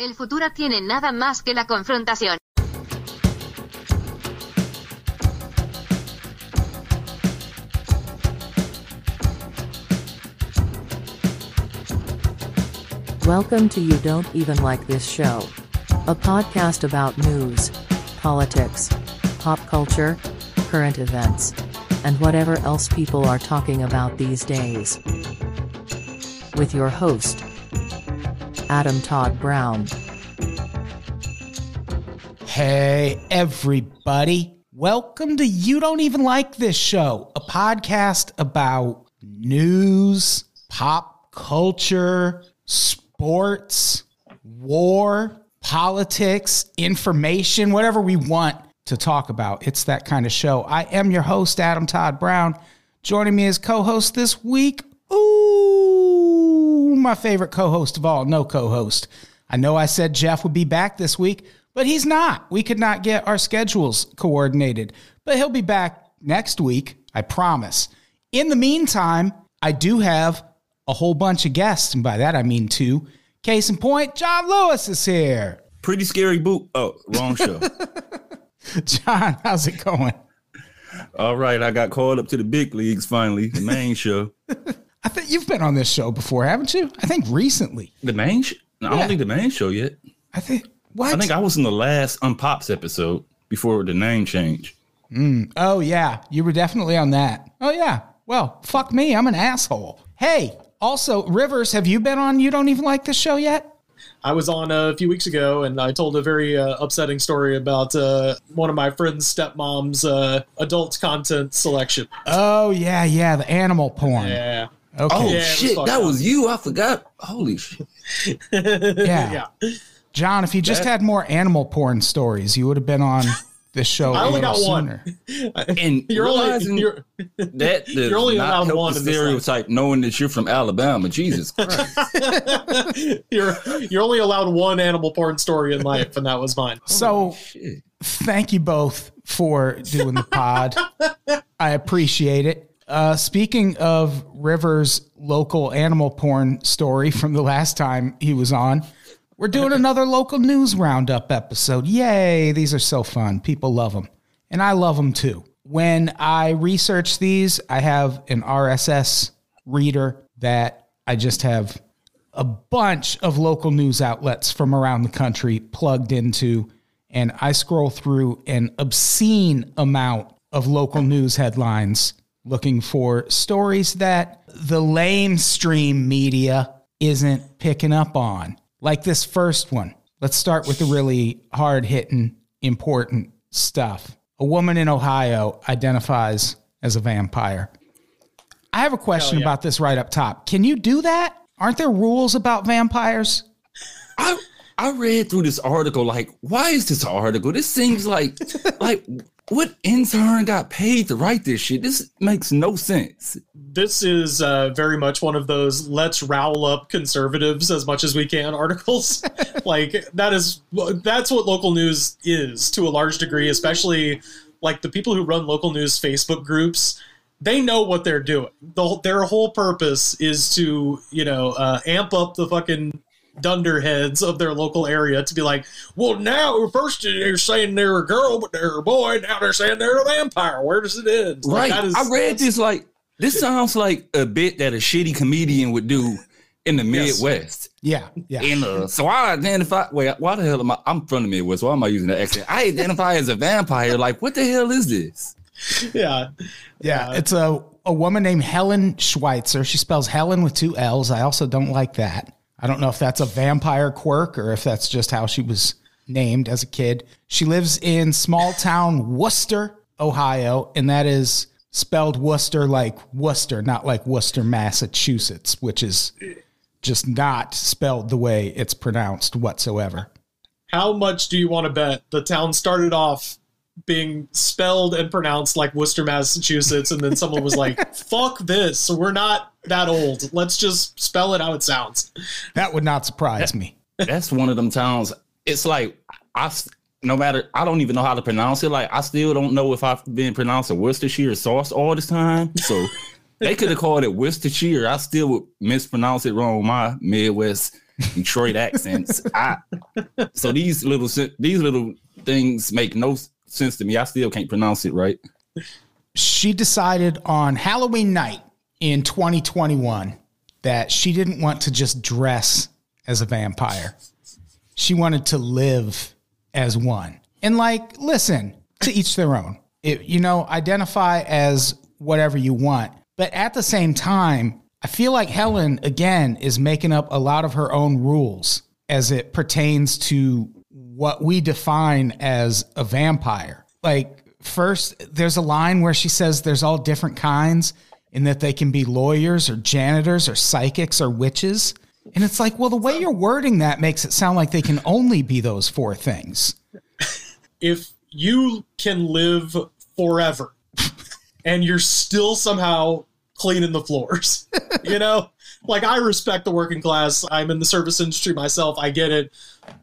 El futuro tiene nada más que la confrontación. Welcome to You Don't Even Like This Show, a podcast about news, politics, pop culture, current events, and whatever else people are talking about these days. With your host, Adam Todd Brown. Hey, everybody. Welcome to You Don't Even Like This Show, a podcast about news, pop culture, sports, war, politics, information, whatever we want to talk about. It's that kind of show. I am your host, Adam Todd Brown. Joining me as co host this week, ooh, my favorite co host of all, no co host. I know I said Jeff would be back this week, but he's not. We could not get our schedules coordinated, but he'll be back next week, I promise. In the meantime, I do have a whole bunch of guests, and by that I mean two. Case in point, Jawn Louis is here. Pretty scary boot. Oh, wrong show. John, how's it going? All right, I got called up to the big leagues finally, the main show. I think you've been on this show before, haven't you? I think recently. The main show? No, I don't think the main show yet. I think what? I think I was in the last Unpops episode before the name change. oh yeah, you were definitely on that. Oh yeah. Well, fuck me, I'm an asshole. Hey, also Rivers, have you been on? You don't even like this show yet? I was on a few weeks ago and I told a very uh, upsetting story about uh, one of my friend's stepmom's uh, adult content selection. Oh yeah, yeah, the animal porn. Yeah. Okay. Oh Yeah, it was shit, that up. was you. I forgot. Holy shit. yeah. Yeah. Jawn, if you just That- had more animal porn stories, you would have been on this show. I only little got one. And You're realizing only you're, that does you're only not allowed help one the in this life. stereotype knowing that you're from Alabama. Jesus Christ. you're you're only allowed one animal porn story in life, and that was mine. So shit. thank you both for doing the pod. I appreciate it. Uh, speaking of Rivers' local animal porn story from the last time he was on, we're doing another local news roundup episode. Yay! These are so fun. People love them, and I love them too. When I research these, I have an RSS reader that I just have a bunch of local news outlets from around the country plugged into, and I scroll through an obscene amount of local news headlines looking for stories that the lamestream media isn't picking up on. Like this first one. Let's start with the really hard hitting, important stuff. A woman in Ohio identifies as a vampire. I have a question yeah. about this right up top. Can you do that? Aren't there rules about vampires? I I read through this article like, why is this article? This seems like like what intern got paid to write this shit? This makes no sense. This is uh, very much one of those "let's rowl up conservatives as much as we can" articles. like that is that's what local news is to a large degree, especially like the people who run local news Facebook groups. They know what they're doing. The, their whole purpose is to you know uh, amp up the fucking dunderheads of their local area to be like, well, now first they're saying they're a girl, but they're a boy. Now they're saying they're a vampire. Where does it end? Like, Right. that is- I read this like this sounds like a bit that a shitty comedian would do in the Yes. Midwest. Yeah, yeah. And uh, so I identify. Wait, why the hell am I? I'm from the Midwest. Why am I using that accent? I identify as a vampire. Like, what the hell is this? yeah. Yeah, it's a, a woman named Helen Schweitzer. She spells Helen with two L's. I also don't like that. I don't know if that's a vampire quirk or if that's just how she was named as a kid. She lives in small town Wooster, Ohio, and that is spelled Wooster like Wooster, not like Worcester, Massachusetts, which is just not spelled the way it's pronounced whatsoever. How much do you want to bet the town started off being spelled and pronounced like Worcester, Massachusetts, and then someone was like, "Fuck this, we're not that old. Let's just spell it how it sounds." That would not surprise me. That's one of them towns. It's like I, no matter. I don't even know how to pronounce it. Like I still don't know if I've been pronouncing Worcestershire sauce all this time. So they could have called it Worcestershire. I still would mispronounce it wrong. with My Midwest Detroit accents. I so these little these little things make no s- sense to me. I still can't pronounce it right. she decided on Halloween night in 2021 that she didn't want to just dress as a vampire. She wanted to live as one. And like, listen, to each their own. It, you know, identify as whatever you want. But at the same time, I feel like Helen again is making up a lot of her own rules as it pertains to what we define as a vampire. Like first there's a line where she says there's all different kinds and that they can be lawyers or janitors or psychics or witches. And it's like, well, the way you're wording that makes it sound like they can only be those four things. if you can live forever and you're still somehow cleaning the floors, you know, like I respect the working class. I'm in the service industry myself. I get it.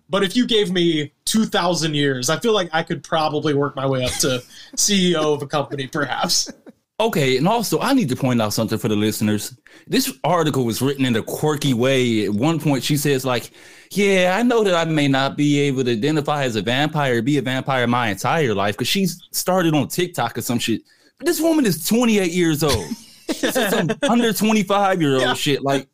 But if you gave me 2,000 years, I feel like I could probably work my way up to CEO of a company, perhaps. Okay, and also I need to point out something for the listeners. This article was written in a quirky way. At one point, she says, like, yeah, I know that I may not be able to identify as a vampire, be a vampire my entire life, because she's started on TikTok or some shit. But this woman is 28 years old. This is some under 25 year old Yeah. shit. Like,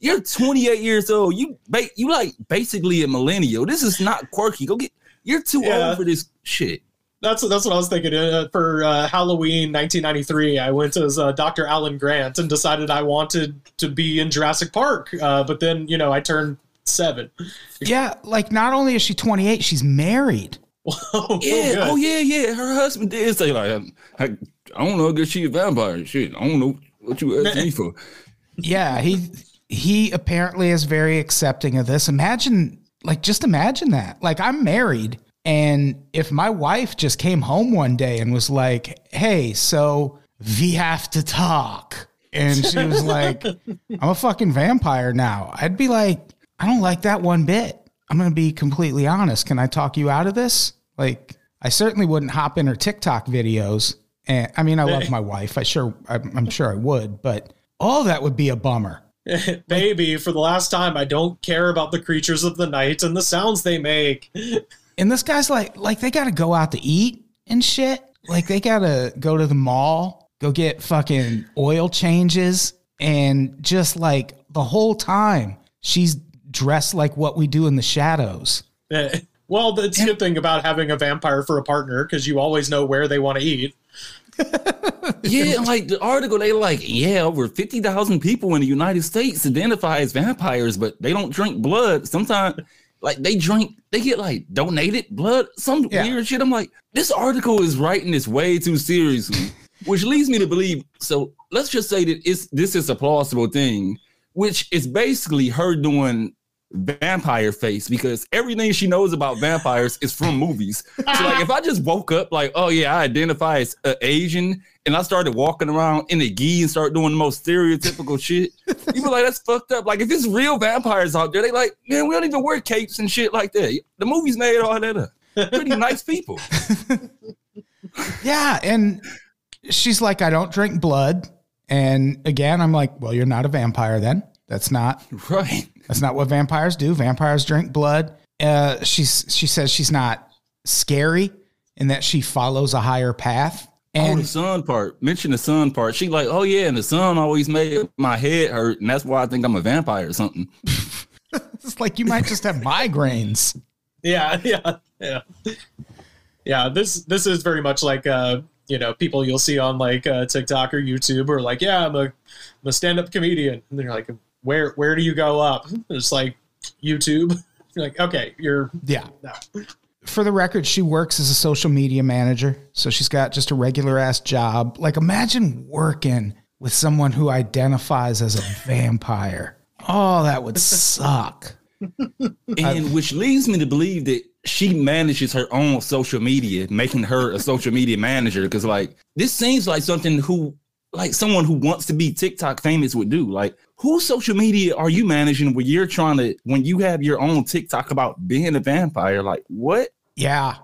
you're 28 years old. You ba- you like basically a millennial. This is not quirky. Go get you're too Yeah. old for this shit. That's that's what I was thinking. Uh, for uh, Halloween 1993, I went as uh, Dr. Alan Grant and decided I wanted to be in Jurassic Park. Uh, but then, you know, I turned seven. Yeah, like not only is she 28, she's married. Oh, Yeah. good. Oh yeah, yeah. Her husband did say like, I, I don't know if she a vampire. Shit, I don't know what you asked me for. Yeah, he he apparently is very accepting of this. Imagine like just imagine that. Like I'm married and if my wife just came home one day and was like, "Hey, so we have to talk." And she was like, "I'm a fucking vampire now." I'd be like, "I don't like that one bit." I'm going to be completely honest. Can I talk you out of this? Like I certainly wouldn't hop in her TikTok videos. And I mean, I love my wife. I sure I'm, I'm sure I would, but all that would be a bummer. Baby, for the last time, I don't care about the creatures of the night and the sounds they make. And this guy's like, like they got to go out to eat and shit. Like they got to go to the mall, go get fucking oil changes, and just like the whole time she's dressed like what we do in the shadows. Well, that's a good thing about having a vampire for a partner because you always know where they want to eat. Yeah, like the article, they like, yeah, over fifty thousand people in the United States identify as vampires, but they don't drink blood. Sometimes, like they drink, they get like donated blood, some Yeah. weird shit. I'm like, this article is writing this way too seriously, which leads me to believe. So let's just say that it's this is a plausible thing, which is basically her doing vampire face because everything she knows about vampires is from movies. So like if I just woke up like, oh yeah, I identify as uh, Asian and I started walking around in a gi and start doing the most stereotypical shit, people like that's fucked up. Like if it's real vampires out there, they like, man, we don't even wear capes and shit like that. The movies made all that up. Pretty nice people. Yeah. And she's like, I don't drink blood. And again, I'm like, well, you're not a vampire then. That's not Right. That's not what vampires do. Vampires drink blood. Uh, she's she says she's not scary in that she follows a higher path. oh, the sun part. Mention the sun part. She like, oh yeah, and the sun always made my head hurt, and that's why I think I'm a vampire or something. it's like you might just have migraines. Yeah, yeah, yeah, yeah. This this is very much like uh, you know people you'll see on like uh, TikTok or YouTube or like, yeah, I'm a I'm a stand up comedian, and they're like, where where do you go up? It's like YouTube. You're like, okay, you're Yeah. no. For the record, she works as a social media manager, so she's got just a regular ass job. Like imagine working with someone who identifies as a vampire. Oh, that would suck. And which leads me to believe that she manages her own social media, making her a social media manager. Because like this seems like something who like someone who wants to be TikTok famous would do. Like whose social media are you managing when you're trying to when you have your own TikTok about being a vampire? Like what? Yeah.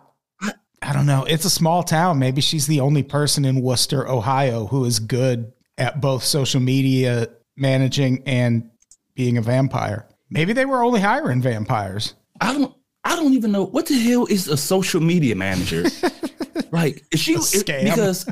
I don't know. It's a small town. Maybe she's the only person in Wooster, Ohio, who is good at both social media managing and being a vampire. Maybe they were only hiring vampires. I don't. I don't even know what the hell is a social media manager. like is she is- because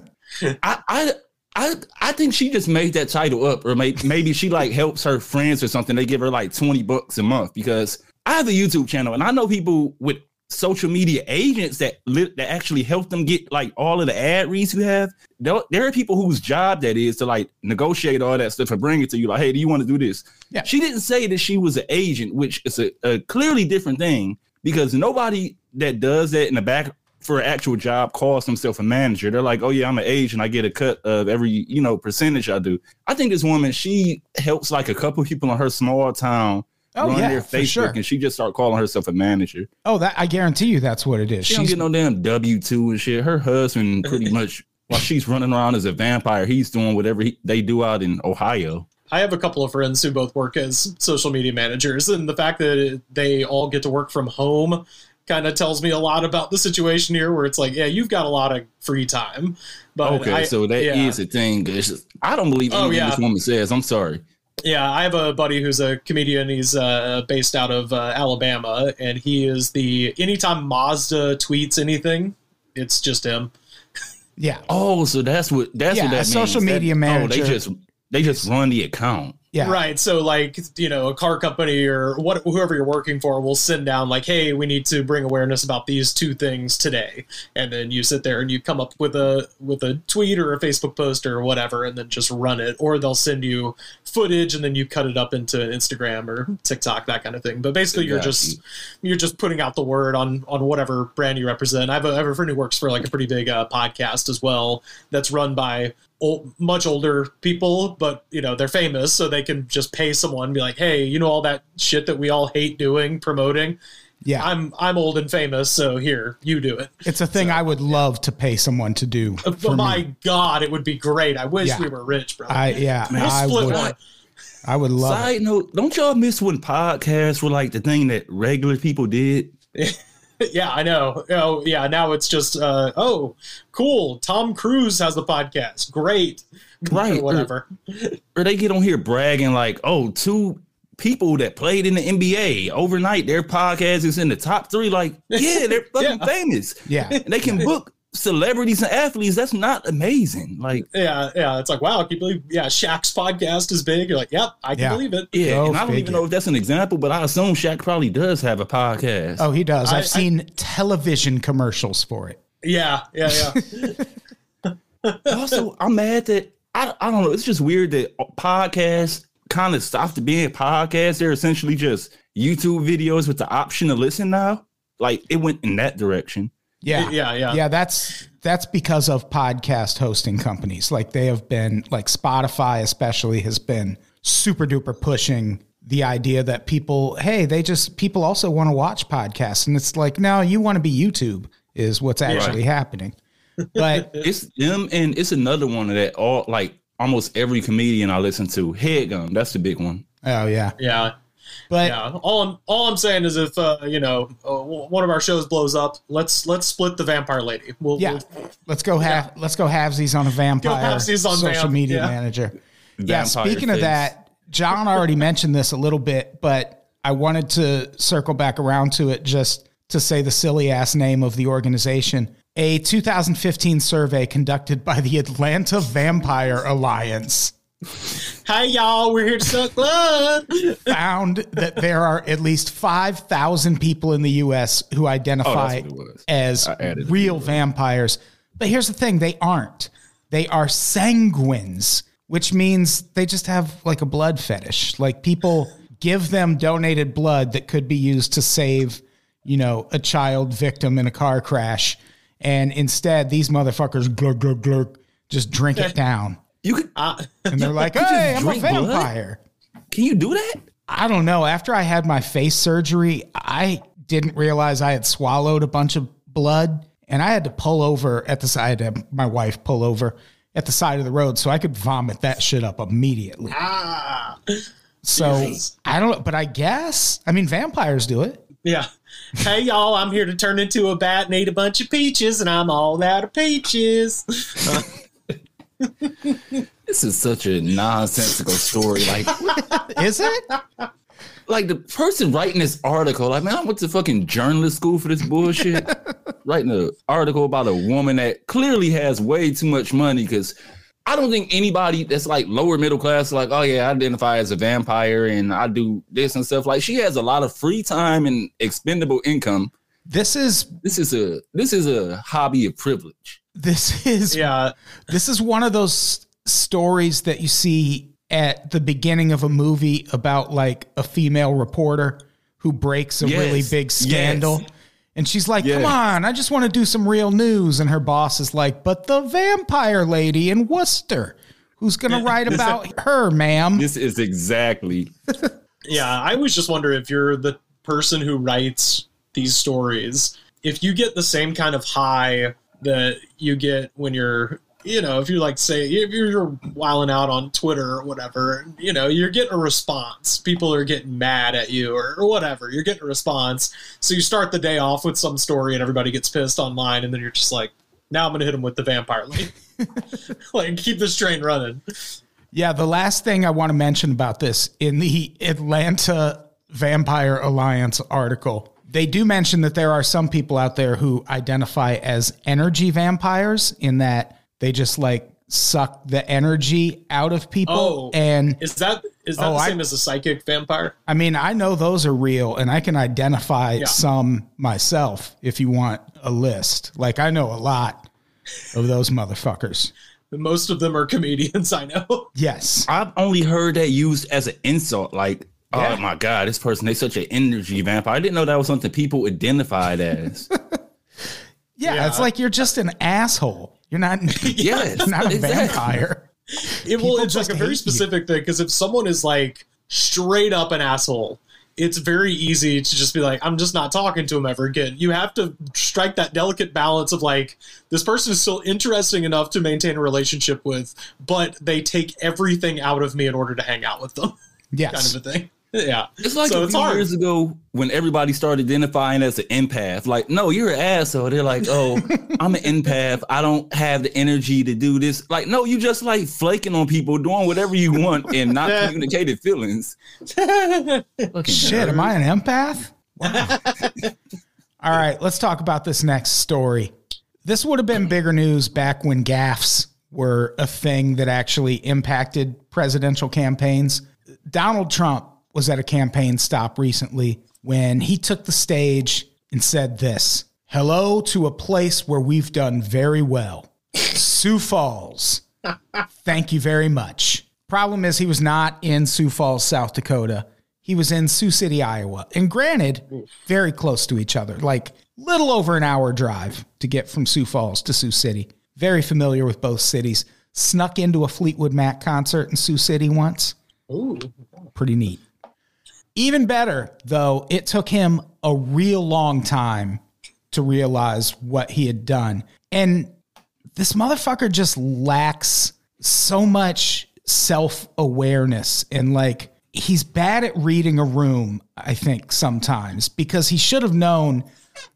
I I I I think she just made that title up, or maybe maybe she like helps her friends or something. They give her like twenty bucks a month because I have a YouTube channel and I know people with social media agents that li- that actually help them get like all of the ad reads you have. There, there are people whose job that is to like negotiate all that stuff and bring it to you. Like, hey, do you want to do this? Yeah. She didn't say that she was an agent, which is a, a clearly different thing because nobody that does that in the back for an actual job calls themselves a manager. They're like, oh yeah, I'm an agent. I get a cut of every you know percentage I do. I think this woman she helps like a couple people in her small town Oh, run yeah, their for Facebook, sure. and she just start calling herself a manager. Oh, that I guarantee you that's what it is. She don't She's get no damn W two and shit. Her husband pretty much while she's running around as a vampire, he's doing whatever he, they do out in Ohio. I have a couple of friends who both work as social media managers, and the fact that they all get to work from home kind of tells me a lot about the situation here. Where it's like, yeah, you've got a lot of free time, but Okay, I- so that is yeah. a thing. It's just- I don't believe Oh, anything yeah. this woman says. I'm sorry. Yeah, I have a buddy who's a comedian. He's uh, based out of uh, Alabama, and he is the anytime Mazda tweets anything, it's just him. yeah. Oh, so that's what that's Yeah, what that a means. social That- media Oh, manager. they just they just run the account. Yeah. Right. So, like, you know, a car company or what, whoever you're working for will send down, like, hey, we need to bring awareness about these two things today. And then you sit there and you come up with a with a tweet or a Facebook post or whatever, and then just run it. Or they'll send you footage and then you cut it up into Instagram or TikTok, that kind of thing. But basically, you're just you're just putting out the word on on whatever brand you represent. I have a, I have a friend who works for like a pretty big uh, podcast as well that's run by old, much older people, but you know they're famous, so they can just pay someone and be like, hey, you know all that shit that we all hate doing, promoting. Yeah. I'm I'm old and famous, so here you do it. it's a thing I would love to pay someone to do. But For my me. God, it would be great. I wish Yeah. we were rich, bro. I yeah, We'll I split would one. I would love it. Side note, don't y'all miss when podcasts were like the thing that regular people did? yeah, I know. Oh, yeah. Now it's just, uh, oh, cool. Tom Cruise has the podcast. Great. Right. Or whatever. Or they get on here bragging like, oh, two people that played in the NBA overnight, their podcast is in the top three. Like, yeah, they're fucking Yeah. famous. Yeah. And they can book celebrities and athletes. That's not amazing. Like, Yeah, yeah. It's like, wow, can you believe? Yeah, Shaq's podcast is big. You're like, yep, I can Yeah. believe it. yeah, Go and I don't figure. even know if that's an example, but I assume Shaq probably does have a podcast. Oh, he does. I- I've I- seen television commercials for it. Yeah, yeah, yeah. also, I'm mad that I, I don't know. It's just weird that podcasts kind of stopped being podcasts. They're essentially just YouTube videos with the option to listen now. Like it went in that direction. Yeah. Yeah, yeah. Yeah, that's that's because of podcast hosting companies. Like they have been like Spotify especially has been super duper pushing the idea that people, hey, they just people also want to watch podcasts. And it's like, no, you want to be YouTube is what's actually happening. But It's them and it's another one of that all like almost every comedian I listen to. Headgum, that's the big one. oh yeah. yeah. But Yeah, all I'm all I'm saying is if uh, you know uh, one of our shows blows up, let's let's split the vampire lady. We'll, yeah, we'll- let's go have let's go halvesies on a vampire halvesies on social vamp, media yeah. manager. yeah, Vampire speaking of that, Jawn already mentioned this a little bit, but I wanted to circle back around to it just to say the silly ass name of the organization. A 2015 survey conducted by the Atlanta Vampire Alliance hey y'all, we're here to suck blood. found that there are at least 5,000 people in the U.S. who identify oh, what it was. as I added it. real vampires. But here's the thing they aren't. They are sanguines, which means they just have like a blood fetish. Like people give them donated blood that could be used to save, you know, a child victim in a car crash. And instead, these motherfuckers glug, glug, glug, just drink it down. You could Uh, And they're like, just hey, I'm a drink blood? vampire. can you do that? I don't know. After I had my face surgery, I didn't realize I had swallowed a bunch of blood and I had to pull over at the side of my wife pull over at the side of the road so I could vomit that shit up immediately. ah, So. I don't know, but I guess, I mean, vampires do it. yeah. Hey y'all, I'm here to turn into a bat and eat a bunch of peaches, and I'm all out of peaches. This is such a nonsensical story. Like, Is it? like the person writing this article, like man, I went to fucking journalist school for this bullshit. writing an article about a woman that clearly has way too much money because I don't think anybody that's like lower middle class, like, oh yeah, I identify as a vampire and I do this and stuff. Like she has a lot of free time and expendable income. This is This is a this is a hobby of privilege. This is Yeah, this is one of those stories that you see at the beginning of a movie about like a female reporter who breaks a Yes. really big scandal. Yes. And she's like, Yeah. come on, I just want to do some real news. And her boss is like, but the vampire lady in Wooster, who's going to write about her, ma'am? This is exactly yeah. I always just wonder if you're the person who writes these stories, if you get the same kind of high that you get when you're, you know, if you like say if you're wilding out on Twitter or whatever, you know, you're getting a response. People are getting mad at you or, or whatever. You're getting a response. So you start the day off with some story and everybody gets pissed online, and then you're just like, now I'm gonna hit them with the vampire lady. like keep this train running. Yeah, the last thing I want to mention about this in the Atlanta Vampire Alliance article, they do mention that there are some people out there who identify as energy vampires in that they just like suck the energy out of people. Oh. And Is that is that Oh, the I- same as a psychic vampire? I mean, I know those are real and I can identify Yeah. some myself if you want a list. Like, I know a lot of those motherfuckers. Most of them are comedians, I know. Yes. I've only heard that used as an insult. Like, Oh, yeah. oh my god, this person they such an energy vampire. I didn't know that was something people identified as. Yeah, Yeah. it's like you're just an asshole. You're not, Yes, you're not a exactly. vampire. It, well, it's like a very hate you. specific thing because if someone is like straight up an asshole, it's very easy to just be like, I'm just not talking to him ever again. You have to strike that delicate balance of like, this person is still interesting enough to maintain a relationship with, but they take everything out of me in order to hang out with them, Yes. kind of a thing. Yeah. It's like so a it's few hard. years ago when everybody started identifying as an empath. Like, no, you're an asshole. They're like, oh, I'm an empath. I don't have the energy to do this. Like, no, you just like flaking on people, doing whatever you want, and not communicated feelings. Fucking Shit, am I an empath? Wow. All right, let's talk about this next story. This would have been bigger news back when gaffs were a thing that actually impacted presidential campaigns. Donald Trump was at a campaign stop recently when he took the stage and said this Hello to a place where we've done very well. Sioux Falls. Thank you very much. Problem is, he was not in Sioux Falls, South Dakota. He was in Sioux City, Iowa. And granted, very close to each other, like little over an hour drive to get from Sioux Falls to Sioux City. Very familiar with both cities. Snuck into a Fleetwood Mac concert in Sioux City once. Ooh. Pretty neat. Even better, though, it took him a real long time to realize what he had done. And this motherfucker just lacks so much self awareness and like he's bad at reading a room, I think, sometimes because he should have known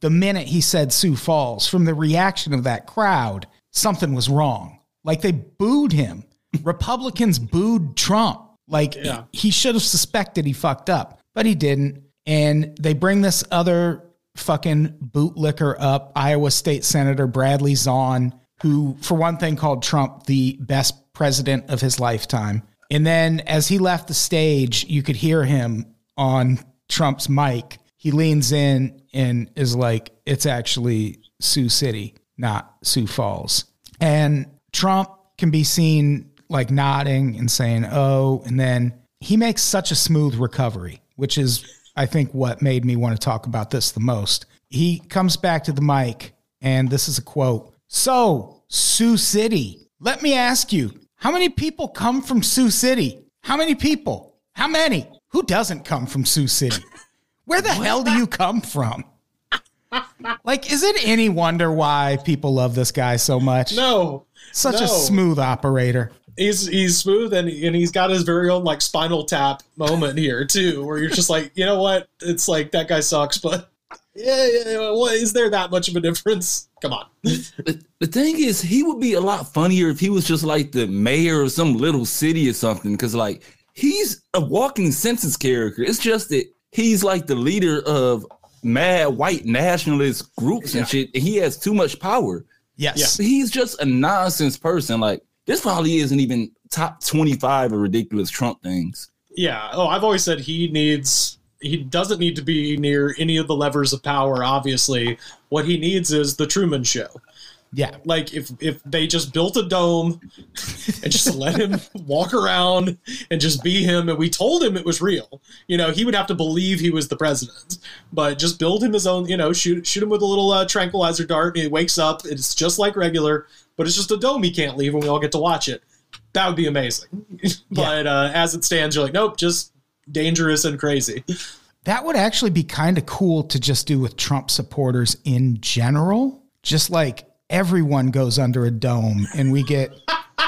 the minute he said Sioux Falls from the reaction of that crowd, something was wrong. Like they booed him. Republicans booed Trump. Like Yeah. he should have suspected he fucked up, but he didn't. And they bring this other fucking bootlicker up, Iowa State Senator Bradley Zaun, who, for one thing, called Trump the best president of his lifetime. And then as he left the stage, you could hear him on Trump's mic. He leans in and is like, it's actually Sioux City, not Sioux Falls. And Trump can be seen like nodding and saying, oh, and then he makes such a smooth recovery, which is, I think, what made me want to talk about this the most. He comes back to the mic, and this is a quote So, Sioux City, let me ask you, how many people come from Sioux City? How many people? How many? Who doesn't come from Sioux City? Where the hell do you come from? Like, is it any wonder why people love this guy so much? No. Such no. a smooth operator. He's he's smooth and and he's got his very own like spinal tap moment here too, where you're just like, you know what? It's like that guy sucks, but yeah, yeah, yeah what is there that much of a difference? Come on. The, the thing is, he would be a lot funnier if he was just like the mayor of some little city or something. Because like he's a walking census character. It's just that he's like the leader of mad white nationalist groups and shit. And he has too much power. Yes. He's just a nonsense person. Like this probably isn't even top 25 of ridiculous Trump things. Yeah. Oh, I've always said he needs he doesn't need to be near any of the levers of power obviously. What he needs is the Truman show. Yeah. Like if if they just built a dome and just let him walk around and just be him and we told him it was real. You know, he would have to believe he was the president. But just build him his own, you know, shoot shoot him with a little uh, tranquilizer dart and he wakes up, it's just like regular, but it's just a dome he can't leave and we all get to watch it. That would be amazing. but uh, as it stands, you're like, nope, just dangerous and crazy. That would actually be kind of cool to just do with Trump supporters in general. Just like everyone goes under a dome and we get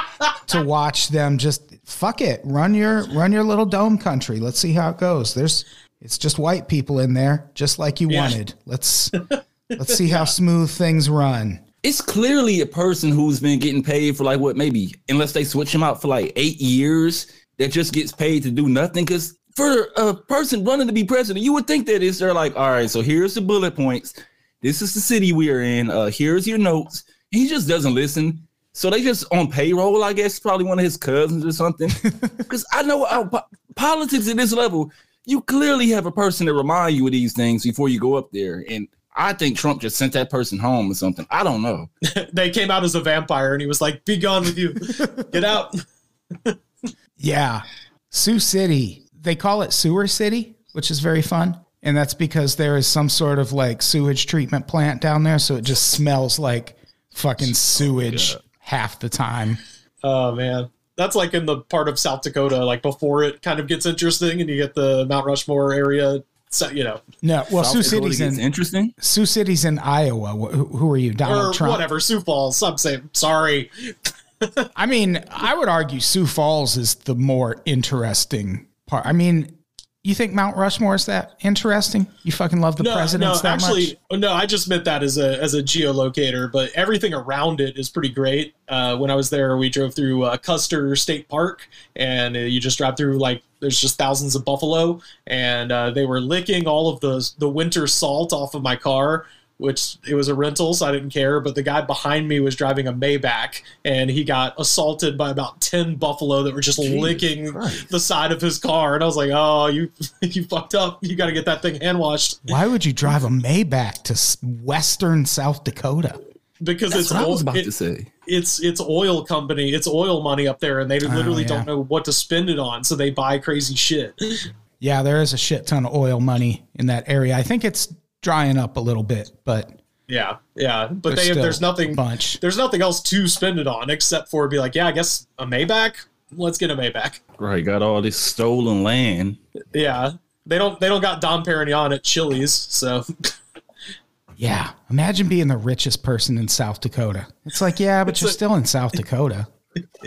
to watch them just fuck it. Run your run your little dome country. Let's see how it goes. There's it's just white people in there, just like you Yeah. wanted. Let's let's see how smooth things run. It's clearly a person who's been getting paid for like what maybe unless they switch him out for like eight years that just gets paid to do nothing. Because for a person running to be president, you would think that is they're like, all right, so here's the bullet points. This is the city we are in. Uh, here's your notes. He just doesn't listen. So they just on payroll, I guess, probably one of his cousins or something. Because I know uh, po- politics at this level, you clearly have a person to remind you of these things before you go up there. And I think Trump just sent that person home or something. I don't know. they came out as a vampire and he was like, be gone with you. Get out. Yeah. Sioux City. They call it Sewer City, which is very fun. And that's because there is some sort of like sewage treatment plant down there. So it just smells like fucking sewage half the time. Oh man, that's like in the part of South Dakota, like before it kind of gets interesting, and you get the Mount Rushmore area. So you know, No, well, South Sioux Dakota City's in interesting. Sioux City's in Iowa. Who, who are you, Donald or Trump? whatever. Sioux Falls. Some say sorry. I mean, I would argue Sioux Falls is the more interesting part. I mean, you think Mount Rushmore is that interesting? You fucking love the No, presidents no, that actually, much? no. I just meant that as a as a geolocator, but everything around it is pretty great. Uh, when I was there, we drove through uh, Custer State Park, and uh, you just drive through like there's just thousands of buffalo, and uh, they were licking all of the the winter salt off of my car. Which it was a rental, so I didn't care. But the guy behind me was driving a Maybach, and he got assaulted by about ten buffalo that were just licking Christ. the side of his car. And I was like, "Oh, you you fucked up. You got to get that thing hand washed." Why would you drive a Maybach to western South Dakota? Because That's it's what I was oil- about it- to say. it's it's oil company, it's oil money up there, and they oh, literally yeah. don't know what to spend it on, so they buy crazy shit. Yeah, there is a shit ton of oil money in that area. I think it's drying up a little bit, but Yeah, yeah, but There's they there's nothing bunch. there's nothing else to spend it on except for be like, yeah, I guess a Maybach. Let's get a Maybach. Right, got all this stolen land. Yeah, they don't they don't got Dom Perignon at Chili's, so yeah, imagine being the richest person in South Dakota. It's like, yeah, but It's you're a- still in South Dakota.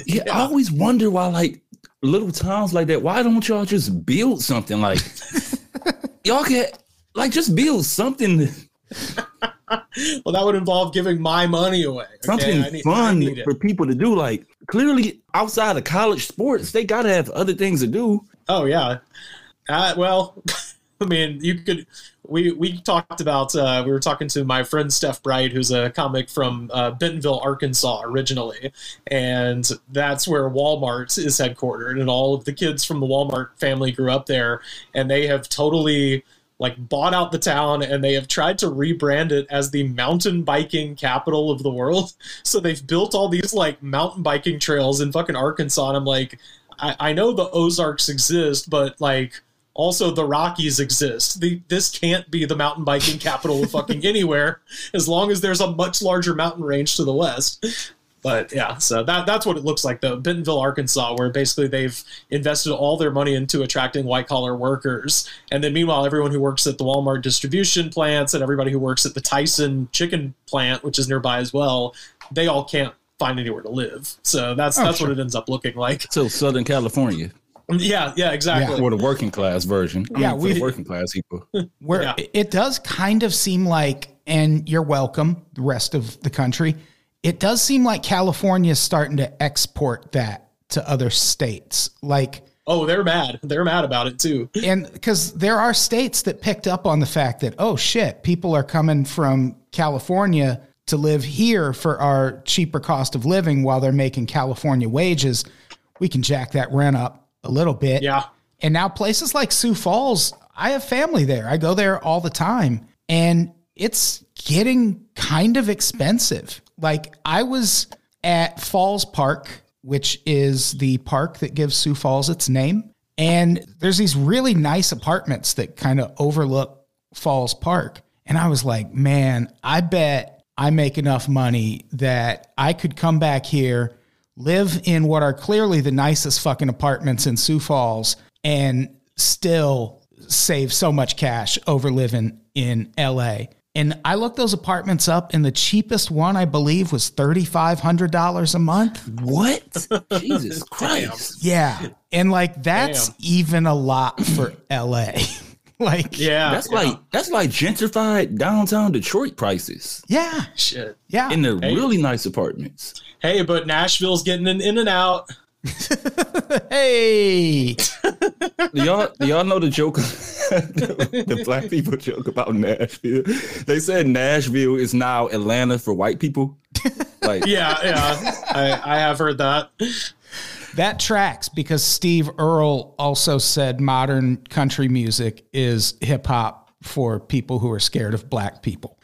Yeah, I always wonder why, like little towns like that, why don't y'all just build something like y'all can like just build something, well, that would involve giving my money away. okay? something need- fun for people to do. Like clearly, outside of college sports, they gotta have other things to do. Oh yeah. Uh, well, I mean, you could. We we talked about. Uh, we were talking to my friend Steph Bright, who's a comic from uh, Bentonville, Arkansas, originally, and that's where Walmart is headquartered, and all of the kids from the Walmart family grew up there, and they have totally like bought out the town and they have tried to rebrand it as the mountain biking capital of the world. So they've built all these like mountain biking trails in fucking Arkansas. And I'm like, I, I know the Ozarks exist, but like also the Rockies exist. The, this can't be the mountain biking capital of fucking anywhere as long as there's a much larger mountain range to the west. But yeah, so that that's what it looks like though. Bentonville, Arkansas, where basically they've invested all their money into attracting white collar workers. And then meanwhile everyone who works at the Walmart distribution plants and everybody who works at the Tyson chicken plant, which is nearby as well, they all can't find anywhere to live. So that's Oh, that's sure. what it ends up looking like. So Southern California, Yeah, yeah, exactly. or the working class version. I Yeah, mean, for we- working class people. where Yeah. it does kind of seem like, and you're welcome, the rest of the country, it does seem like California is starting to export that to other states. Like, Oh, they're mad. They're mad about it too. and because there are states that picked up on the fact that oh shit people are coming from california to live here for our cheaper cost of living while they're making california wages we can jack that rent up a little bit. Yeah. and now places like sioux falls i have family there. I go there all the time. And it's getting kind of expensive. Like i was at falls park which is the park that gives sioux falls its name. And there's these really nice apartments that kind of overlook Falls Park. And I was like, man, I bet I make enough money that I could come back here, live in what are clearly the nicest fucking apartments in Sioux Falls, and still save so much cash over living in LA. And I looked those apartments up, and the cheapest one I believe was $3,500 a month. What? Jesus Christ. Yeah. And like that's Damn. even a lot for LA. like Yeah. That's yeah. like that's like gentrified downtown Detroit prices yeah. shit. Yeah. in the Hey. really nice apartments. Hey, but Nashville's getting an In-N-Out. hey. Do y'all do y'all know the joke the, the black people joke about Nashville? They said Nashville is now Atlanta for white people. Like Yeah, yeah. I, I have heard that. That tracks because Steve Earle also said modern country music is hip hop for people who are scared of black people.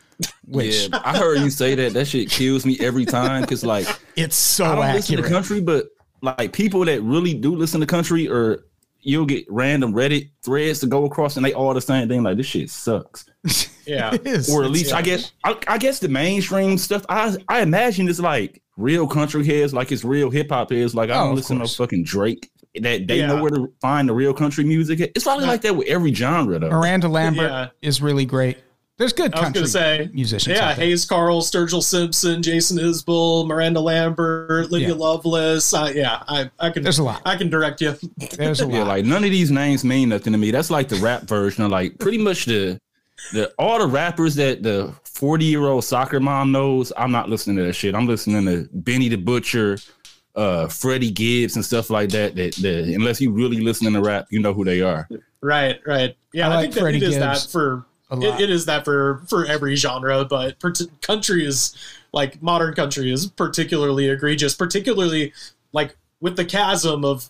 Which yeah, I heard you say that. That shit kills me every time because like it's so I don't listen to country, but like people that really do listen to country, or you'll get random Reddit threads to go across, and they all the same thing. Like this shit sucks. Yeah. It is. Or at least yeah. I guess I, I guess the mainstream stuff. I I imagine it's like real country heads, like it's real hip hop heads. Like I Oh, don't of listen to course. fucking Drake. That they know where to find the real country music. It's probably like that with every genre though. Miranda Lambert Yeah. is really great. There's good I was gonna say musicians. Yeah. Hayes Carll, Sturgill Simpson, Jason Isbell, Miranda Lambert, Lydia Yeah. Loveless. Uh, yeah, I, I can. There's a lot. I can direct you. There's a lot. Yeah, like none of these names mean nothing to me. That's like the rap version of like pretty much the the all the rappers that the 40 year old soccer mom knows. I'm not listening to that shit. I'm listening to Benny the Butcher, uh, Freddie Gibbs, and stuff like that. That, that unless you really listening to rap, you know who they are. Right, right. Yeah, I I, like think that Freddie it is Gibbs that for it, it is that for for every genre, but per- country is like modern country is particularly egregious, particularly like with the chasm of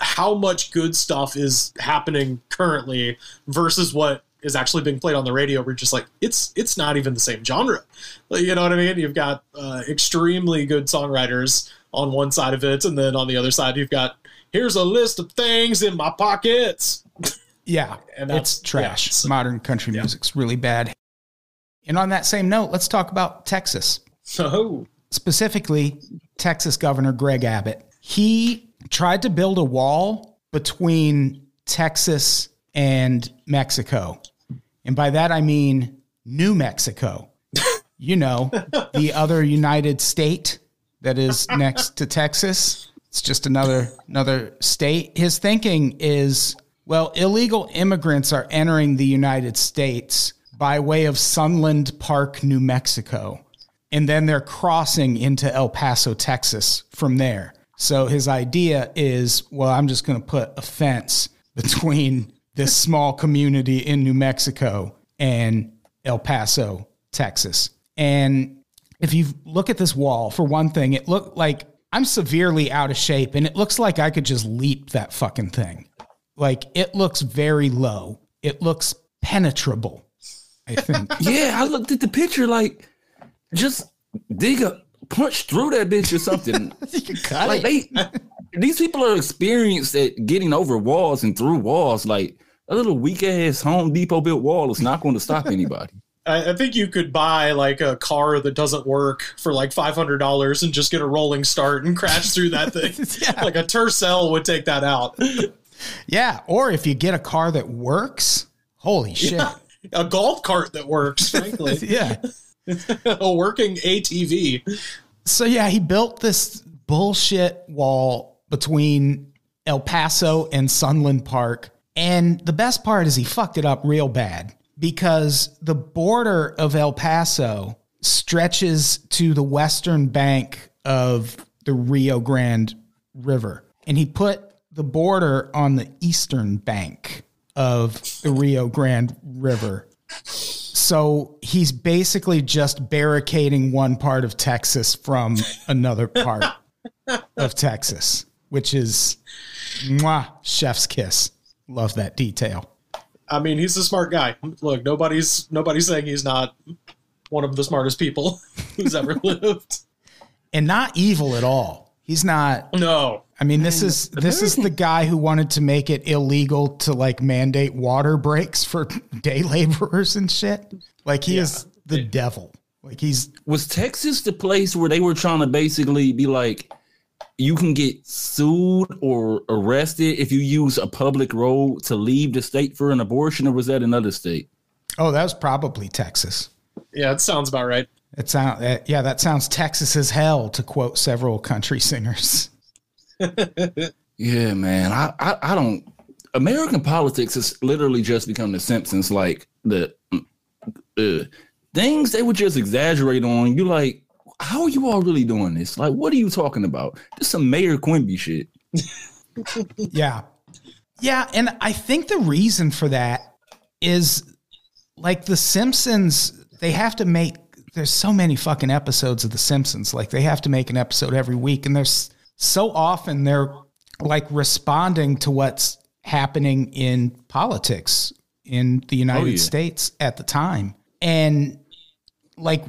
how much good stuff is happening currently versus what is actually being played on the radio. We're just like it's it's not even the same genre. Like, you know what I mean? You've got uh, extremely good songwriters on one side of it, and then on the other side you've got here's a list of things in my pockets. Yeah, And it's that's- trash. yeah, so- Modern country music's really bad. And on that same note, let's talk about Texas. So specifically Texas Governor Greg Abbott. He tried to build a wall between Texas and Mexico. And by that I mean New Mexico. You know, the other United State that is next to Texas. It's just another another state. His thinking is, well, illegal immigrants are entering the United States by way of Sunland Park, New Mexico and then they're crossing into El Paso, Texas from there. So his idea is, well, I'm just going to put a fence between this small community in New Mexico and El Paso, Texas. And if you look at this wall, for one thing, it looked like I'm severely out of shape and it looks like I could just leap that fucking thing. Like it looks very low. It looks penetrable, I think. Yeah, I looked at the picture like just dig a punch through that bitch or something. Cut like it. they these people are experienced at getting over walls and through walls. Like a little weak ass Home Depot built wall is not going to stop anybody. I, I think you could buy like a car that doesn't work for like five hundred dollars and just get a rolling start and crash through that thing. Yeah. Like a Tercel would take that out. Yeah, or if you get a car that works, holy shit. a golf cart that works, frankly. Yeah. a working ATV. So yeah, he built this bullshit wall between El Paso and Sunland Park. And the best part is he fucked it up real bad because the border of El Paso stretches to the western bank of the Rio Grande River. And he put the border on the eastern bank of the Rio Grande River. So he's basically just barricading one part of Texas from another part of Texas, which is mwah, chef's kiss. Love that detail. I mean, he's a smart guy. Look, nobody's nobody's saying he's not one of the smartest people who's ever lived. And not evil at all. He's not No. I mean, this is this is the guy who wanted to make it illegal to like mandate water breaks for day laborers and shit. Like he is the devil. Like he's Was Texas the place where they were trying to basically be like, you can get sued or arrested if you use a public road to leave the state for an abortion, or was that another state? oh, that was probably Texas. Yeah, it sounds about right. It sound uh, yeah, that sounds Texas as hell to quote several country singers. Yeah, man. I, I, I don't. American politics has literally just become The Simpsons. Like the uh, things they would just exaggerate on. You like, how are you all really doing this? Like, what are you talking about? This some Mayor Quimby shit. Yeah. Yeah, and I think the reason for that is like the Simpsons, they have to make there's so many fucking episodes of the Simpsons. Like they have to make an episode every week and there's so often they're like responding to what's happening in politics in the United oh, yeah. States at the time. And like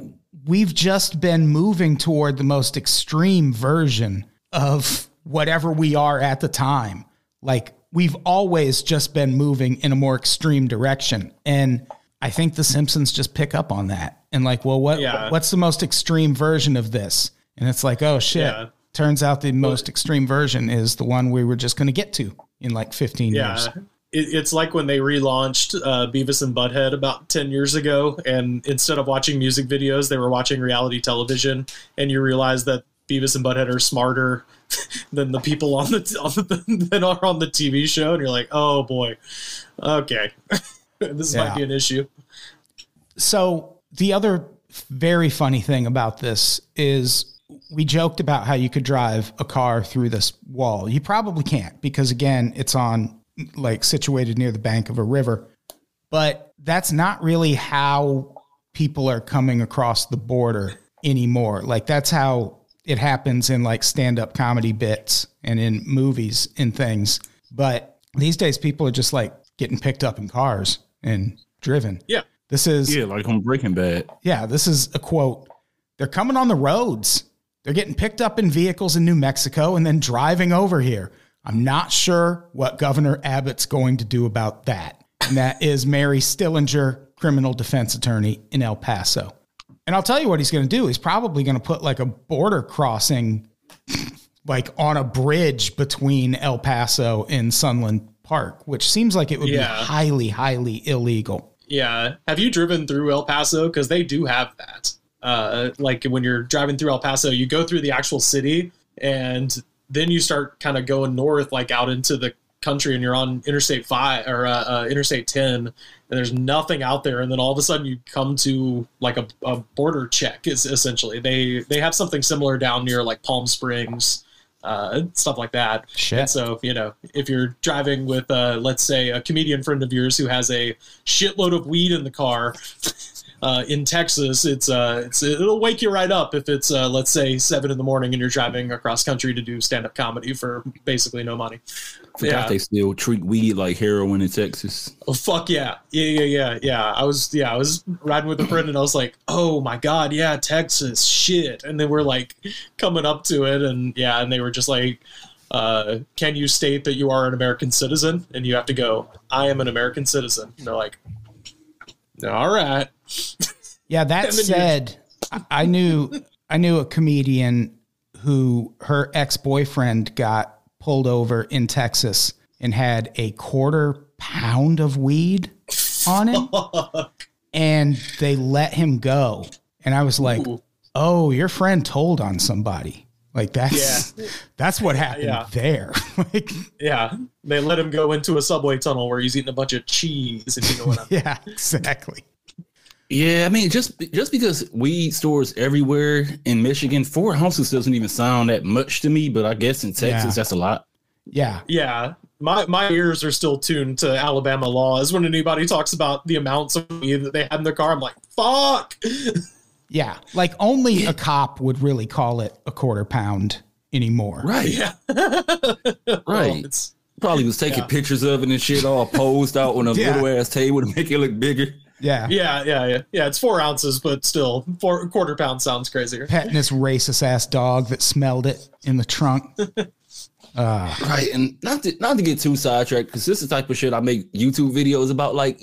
we've just been moving toward the most extreme version of whatever we are at the time. Like we've always just been moving in a more extreme direction. And I think the Simpsons just pick up on that. And like, well, what Yeah. what's the most extreme version of this? And it's like, oh shit. Yeah. Turns out the most extreme version is the one we were just going to get to in like 15 Yeah. years. It, it's like when they relaunched uh, Beavis and Butthead about 10 years ago, and instead of watching music videos, they were watching reality television, and you realize that Beavis and Butthead are smarter than the people on the, on the that are on the TV show, and you're like, oh boy, okay, this Yeah. might be an issue. So the other very funny thing about this is we joked about how you could drive a car through this wall. You probably can't because again, it's on like situated near the bank of a river. But that's not really how people are coming across the border anymore. Like that's how it happens in like stand-up comedy bits and in movies and things. But these days people are just like getting picked up in cars and driven. Yeah. This is Yeah, like on Breaking Bad. yeah, this is a quote. They're coming on the roads. They're getting picked up in vehicles in New Mexico and then driving over here. I'm not sure what Governor Abbott's going to do about that. And that is Mary Stillinger, criminal defense attorney in El Paso. And I'll tell you what he's going to do. He's probably going to put like a border crossing like on a bridge between El Paso and Sunland Park, which seems like it would Yeah. be highly, highly illegal. Yeah. Have you driven through El Paso? Because they do have that. Uh, like when you're driving through El Paso, you go through the actual city and then you start kind of going north, like out into the country, and you're on Interstate 5 or uh, uh, Interstate 10, and there's nothing out there. And then all of a sudden you come to like a, a border check, is essentially. They, they have something similar down near like Palm Springs. Uh, stuff like that. Shit. And so, you know, if you're driving with, uh, let's say, a comedian friend of yours who has a shitload of weed in the car uh, in Texas, it's, uh, it's it'll wake you right up if it's, uh, let's say, seven in the morning and you're driving across country to do stand up comedy for basically no money. Forgot Yeah. they still treat weed like heroin in Texas. Oh fuck yeah, yeah, yeah, yeah, yeah. I was yeah, I was riding with a friend and I was like, oh my god, yeah, Texas, shit. And then we're like coming up to it, and yeah, and they were just like, uh, can you state that you are an American citizen? And you have to go, I am an American citizen. And they're like, all right, Yeah, that And then you- said, I- I knew I knew a comedian who her ex boyfriend got pulled over in Texas and had a quarter pound of weed on him, and they let him go. And I was like, Ooh. "Oh, your friend told on somebody." Like that's that's what happened Yeah. there. like, yeah. They let him go into a subway tunnel where he's eating a bunch of cheese, if you know what I mean. yeah, exactly. Yeah, I mean, just just because weed stores everywhere in Michigan, four houses doesn't even sound that much to me. But I guess in Texas, Yeah. that's a lot. Yeah. Yeah. My my ears are still tuned to Alabama laws when anybody talks about the amounts of weed that they had in their car. I'm like, fuck. Yeah. Like only a cop would really call it a quarter pound anymore. Right. Yeah. Right. It's Probably was taking Yeah. pictures of it and shit all posed out on a Yeah. little ass table to make it look bigger. Yeah. yeah, yeah, yeah. Yeah, it's four ounces, but still four quarter pound sounds crazier. Petting this racist ass dog that smelled it in the trunk. Uh, Right. And not to not to get too sidetracked, because this is the type of shit I make YouTube videos about. Like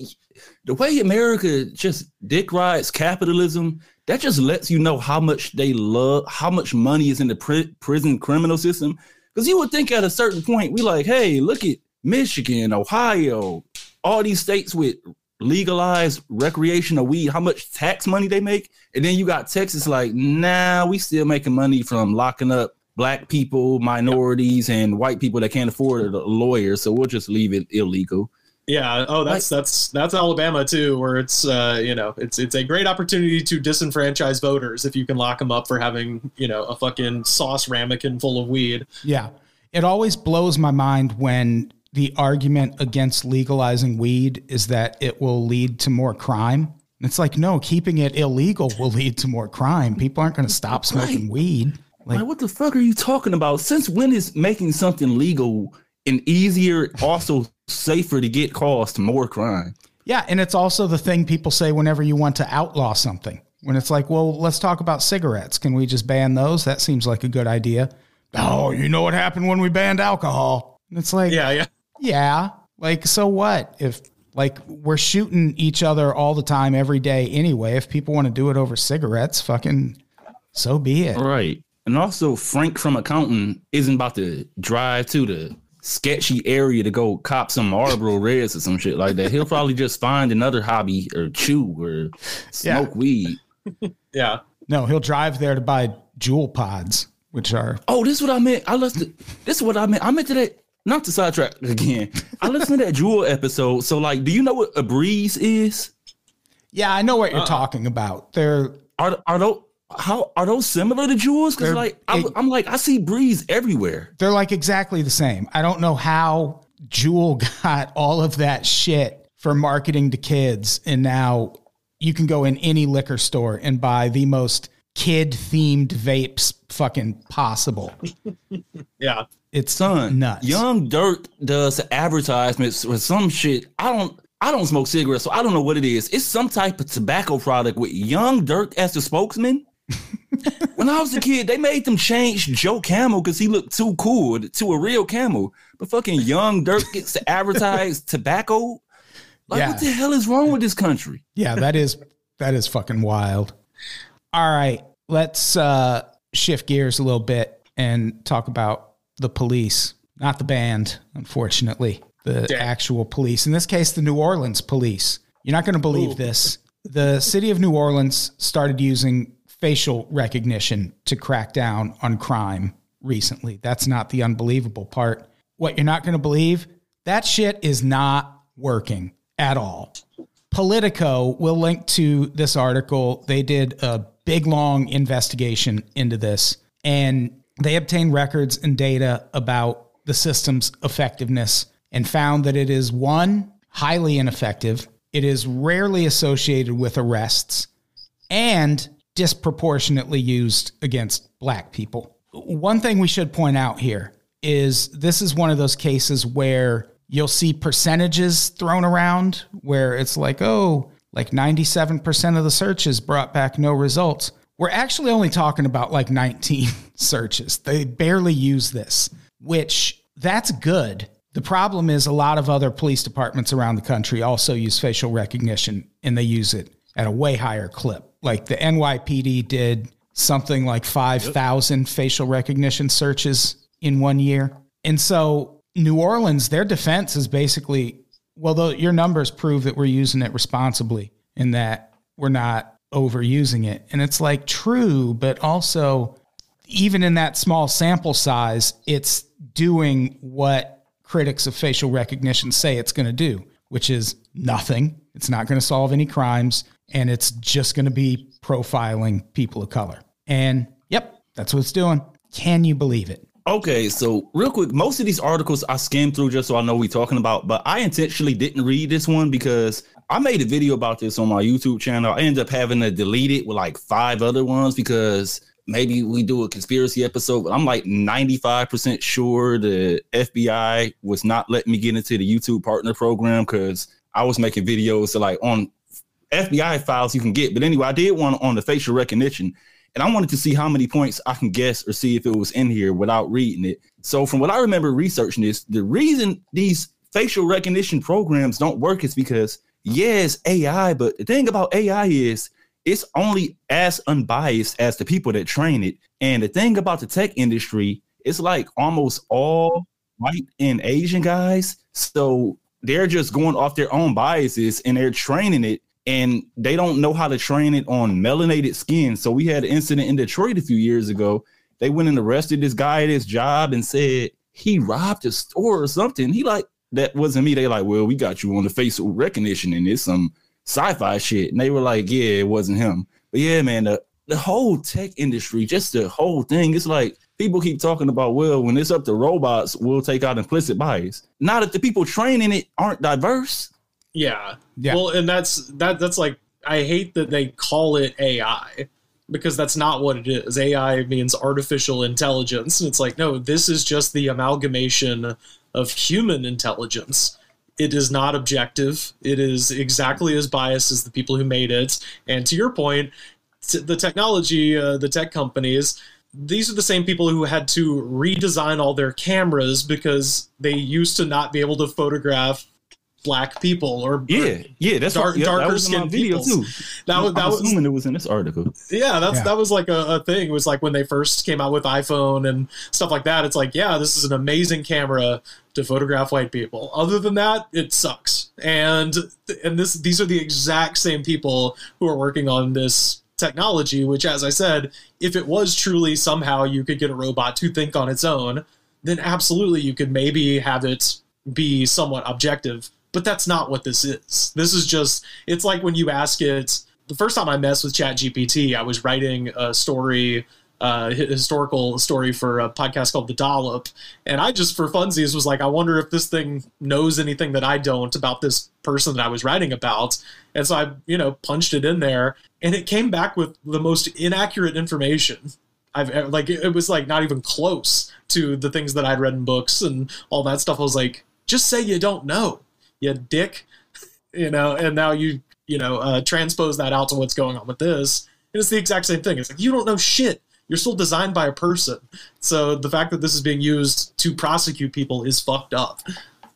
the way America just dick rides capitalism, that just lets you know how much they love, how much money is in the pri- prison criminal system. Because you would think at a certain point, we like, hey, look at Michigan, Ohio, all these states with legalized recreational weed, how much tax money they make. And then you got Texas like, nah, we still making money from locking up black people, minorities, and white people that can't afford a lawyer. So we'll just leave it illegal. Yeah. Oh, that's that's that's Alabama too, where it's uh, you know it's it's a great opportunity to disenfranchise voters if you can lock them up for having you know a fucking sauce ramekin full of weed. yeah. It always blows my mind when the argument against legalizing weed is that it will lead to more crime. It's like, no, keeping it illegal will lead to more crime. People aren't going to stop smoking weed. Like, Like, what the fuck are you talking about? Since when is making something legal and easier, also safer to get caused more crime? Yeah, and it's also the thing people say whenever you want to outlaw something. When it's like, well, let's talk about cigarettes. Can we just ban those? That seems like a good idea. Oh, you know what happened when we banned alcohol? And it's like, Yeah, yeah. yeah, like so what? If like we're shooting each other all the time every day anyway, if people want to do it over cigarettes, fucking so be it. Right. And also, Frank from accounting isn't about to drive to the sketchy area to go cop some Marlboro Reds or some shit like that. He'll probably just find another hobby or chew or smoke weed. Yeah. No, he'll drive there to buy Juul pods, which are Oh, this is what I meant. I listened. This is what I meant. I meant to that. Not to sidetrack again. I listened to that Juul episode. So, like, do you know what a breeze is? yeah, I know what you're uh-uh. talking about. They're Are are those how are those similar to Juuls? Because like I, it- I'm like I see breeze everywhere. they're like exactly the same. I don't know how Juul got all of that shit for marketing to kids, and now you can go in any liquor store and buy the most kid themed vapes fucking possible. Yeah. It's Son, nuts. Young Dirt does advertisements for some shit. I don't. I don't smoke cigarettes, so I don't know what it is. It's some type of tobacco product with Young Dirt as the spokesman. When I was a kid, they made them change Joe Camel because he looked too cool to a real camel. But fucking Young Dirt gets to advertise tobacco. Like, Yeah. what the hell is wrong with this country? Yeah, that is that is fucking wild. All right, let's uh shift gears a little bit and talk about the police, not the band, unfortunately. The Damn. actual police. In this case, the New Orleans police. You're not going to believe Ooh. this. The city of New Orleans started using facial recognition to crack down on crime recently. That's not the unbelievable part. What you're not going to believe, that shit is not working at all. Politico will link to this article. They did a big, long investigation into this, and they obtained records and data about the system's effectiveness and found that it is one, highly ineffective, it is rarely associated with arrests, and disproportionately used against black people. One thing we should point out here is this is one of those cases where you'll see percentages thrown around where it's like, oh, like 97% of the searches brought back no results. We're actually only talking about like 19 searches. They barely use this, which that's good. The problem is a lot of other police departments around the country also use facial recognition and they use it at a way higher clip. Like the NYPD did something like 5,000 facial recognition searches in one year. And so New Orleans, their defense is basically, well, though your numbers prove that we're using it responsibly and that we're not overusing it. And it's like true, but also even in that small sample size, it's doing what critics of facial recognition say it's going to do, which is nothing. It's not going to solve any crimes, and it's just going to be profiling people of color. And yep, that's what it's doing. Can you believe it? Okay, so real quick, most of these articles I skimmed through just so I know we're talking about, but I intentionally didn't read this one because I made a video about this on my YouTube channel. I ended up having to delete it with like five other ones because maybe we do a conspiracy episode, but I'm like 95% sure the FBI was not letting me get into the YouTube partner program because I was making videos like on FBI files you can get. But anyway, I did one on the facial recognition and I wanted to see how many points I can guess or see if it was in here without reading it. So from what I remember researching this, the reason these facial recognition programs don't work is because yes, AI, but the thing about AI is it's only as unbiased as the people that train it. And the thing about the tech industry, it's like almost all white and Asian guys. So they're just going off their own biases and they're training it and they don't know how to train it on melanated skin. So we had an incident in Detroit a few years ago. They went and arrested this guy at his job and said he robbed a store or something. He like that wasn't me. They like, well, we got you on the facial recognition and it's some sci-fi shit. And they were like, yeah, it wasn't him. But yeah, man, the, the whole tech industry, just the whole thing, it's like people keep talking about, well, when it's up to robots, we'll take out implicit bias. Now that the people training it aren't diverse, Yeah. Yeah. Well, and that's that that's like I hate that they call it AI because that's not what it is. AI means artificial intelligence. And it's like, no, this is just the amalgamation of human intelligence. It is not objective. It is exactly as biased as the people who made it. And to your point, t- the technology, uh, the tech companies, these are the same people who had to redesign all their cameras because they used to not be able to photograph black people or yeah, yeah, that's Dark- what, yeah, darker was in skinned video peoples. too. that was I'm that was assuming it was in this article. yeah that's Yeah. that was like a, a thing it was like when they first came out with iphone and stuff like that it's like yeah this is an amazing camera to photograph white people other than that it sucks and and this these are the exact same people who are working on this technology which as i said if it was truly somehow you could get a robot to think on its own then absolutely you could maybe have it be somewhat objective but that's not what this is this is just it's like when you ask it the first time I messed with ChatGPT, I was writing a story, uh, historical story for a podcast called The Dollop, and I just for funsies was like, I wonder if this thing knows anything that I don't about this person that I was writing about, and so I, you know, punched it in there, and it came back with the most inaccurate information. I've like it was like not even close to the things that I'd read in books and all that stuff. I was like, just say you don't know, you dick you know, and now you, you know, uh, transpose that out to what's going on with this. And it's the exact same thing. It's like, you don't know shit. You're still designed by a person. So the fact that this is being used to prosecute people is fucked up.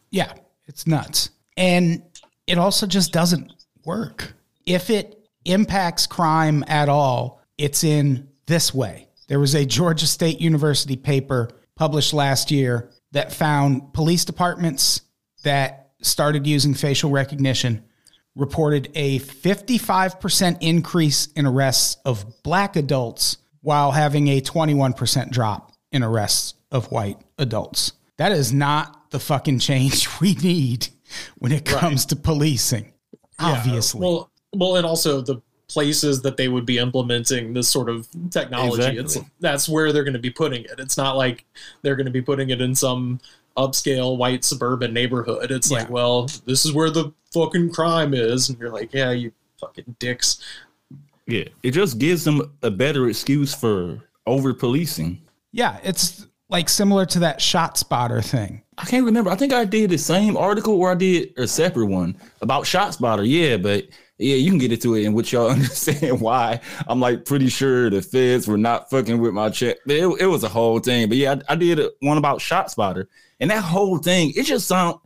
Yeah, it's nuts. And it also just doesn't work. If it impacts crime at all, it's in this way. There was a Georgia State University paper published last year that found police departments that started using facial recognition reported a 55% increase in arrests of black adults while having a 21% drop in arrests of white adults. That is not the fucking change we need when it comes to policing. Obviously. Well, well, and also the places that they would be implementing this sort of technology. It's that's where they're going to be putting it. It's not like they're going to be putting it in some upscale white suburban neighborhood. It's like, well, this is where the fucking crime is, and you're like, yeah, you fucking dicks. Yeah, it just gives them a better excuse for over policing. yeah, it's like similar to that ShotSpotter thing. I can't remember. I think I did the same article or I did a separate one about ShotSpotter. Yeah, but yeah, you can get into it in which y'all understand why. I'm like pretty sure the feds were not fucking with my check. But It, it was a whole thing. But yeah, I, I did one about ShotSpotter, and that whole thing, it just sound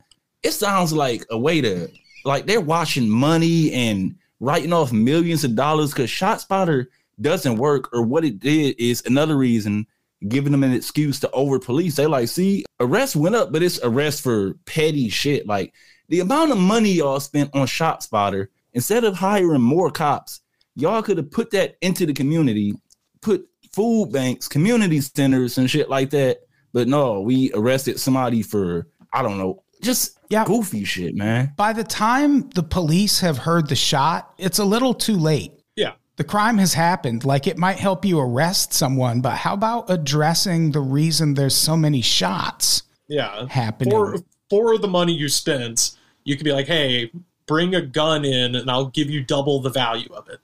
it sounds like a way to like they're washing money and writing off millions of dollars because ShotSpotter doesn't work, or what it did is another reason giving them an excuse to over police. They like, see, arrests went up, but it's arrests for petty shit. Like the amount of money y'all spent on ShotSpotter, instead of hiring more cops, y'all could have put that into the community, put food banks, community centers, and shit like that. But no, we arrested somebody for I don't know, just Yeah. goofy shit, man. By the time the police have heard the shot, it's a little too late. Yeah. the crime has happened. Like it might help you arrest someone, but how about addressing the reason there's so many shots Yeah. happening? For for the money you spent, you could be like, hey, bring a gun in and I'll give you double the value of it.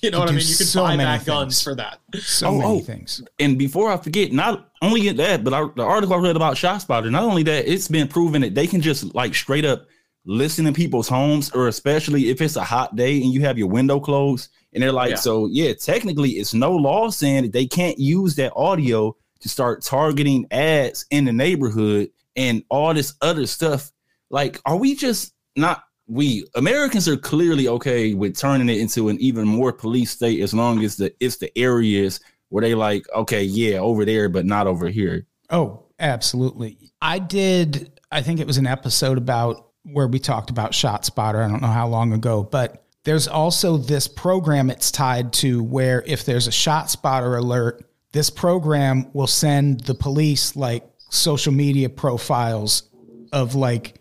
you know You what I mean? You can so buy many back guns for that. so Oh, many oh. things. And before I forget, not only get that, but I, the article I read about ShotSpotter, not only that, it's been proven that they can just like straight up listen in people's homes, or especially if it's a hot day and you have your window closed, and they're like, Yeah. so yeah, technically, it's no law saying that they can't use that audio to start targeting ads in the neighborhood and all this other stuff. Like, are we just not? We Americans are clearly okay with turning it into an even more police state as long as the it's the areas where they like, okay, yeah, over there, but not over here. Oh, absolutely. I did, I think it was an episode about where we talked about ShotSpotter. I don't know how long ago, but there's also this program it's tied to where if there's a ShotSpotter alert, this program will send the police like social media profiles of like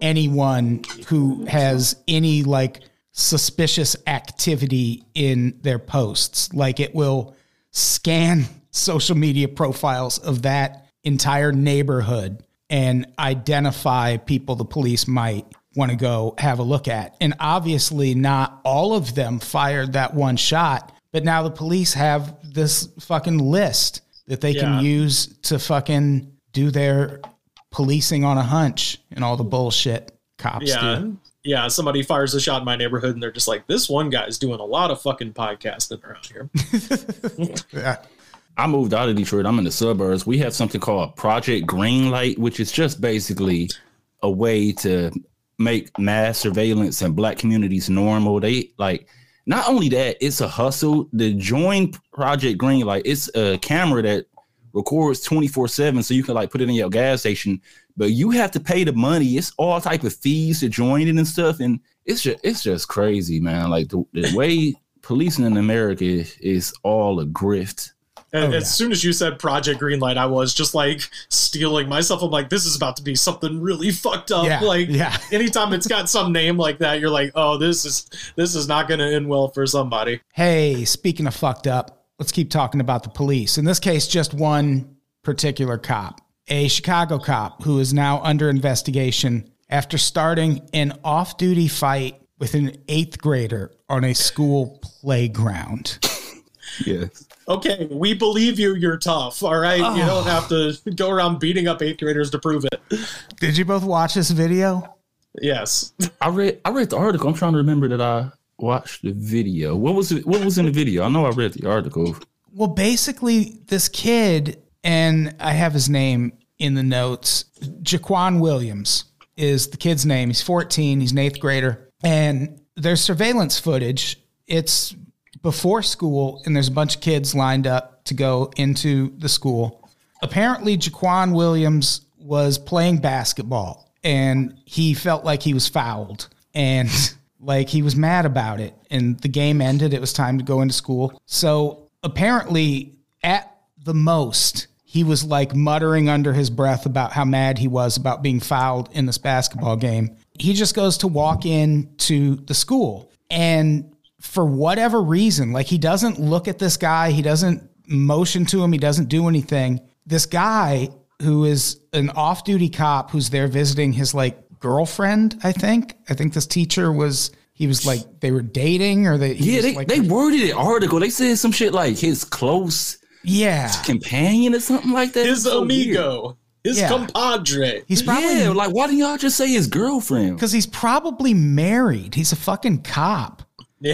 anyone who has any like suspicious activity in their posts. Like it will scan social media profiles of that entire neighborhood and identify people the police might want to go have a look at. And obviously, not all of them fired that one shot, but now the police have this fucking list that they Yeah. can use to fucking do their policing on a hunch and all the bullshit cops Yeah. do. Yeah, somebody fires a shot in my neighborhood and they're just like, this one guy's doing a lot of fucking podcasting around here. Yeah. I moved out of Detroit. I'm in the suburbs. We have something called Project Greenlight, which is just basically a way to make mass surveillance in black communities normal. They like not only that, it's a hustle. The join Project Greenlight, it's a camera that records 24-7 so you can like put it in your gas station but you have to pay the money it's all type of fees to join it and stuff and it's just it's just crazy man like the, the way policing in america is all a grift And Oh, as yeah. soon as you said Project Greenlight, I was just like steeling myself. I'm like, this is about to be something really fucked up. Yeah, Like, yeah. anytime it's got some name like that, you're like, oh, this is this is not going to end well for somebody. Hey, speaking of fucked up, let's keep talking about the police. In this case, just one particular cop, a Chicago cop who is now under investigation after starting an off duty fight with an eighth grader on a school playground. yes Okay, we believe you. You're tough. All right, you oh. don't have to go around beating up eighth graders to prove it. Did you both watch this video? Yes. I read I read the article. I'm trying to remember that I watched the video. What was it? What was in the video? I know I read the article. Well, basically, this kid, and I have his name in the notes. Jaquan Williams is the kid's name. He's 14. He's an eighth grader. And there's surveillance footage. It's before school, and there's a bunch of kids lined up to go into the school. Apparently, Jaquan Williams was playing basketball, and he felt like he was fouled. And like he was mad about it and the game ended. It was time to go into school. So apparently at the most he was like muttering under his breath about how mad he was about being fouled in this basketball game. He just goes to walk in to the school. And for whatever reason like he doesn't look at this guy. He doesn't motion to him. He doesn't do anything. This guy who is an off-duty cop who's there visiting his like girlfriend i think i think this teacher was he was like they were dating or they Yeah, they, like, they worded the article. They said some shit like his close yeah companion or something like that. His It's so weird. amigo, his Yeah. compadre. he's probably Yeah, like why didn't y'all just say his girlfriend? because he's probably married he's a fucking cop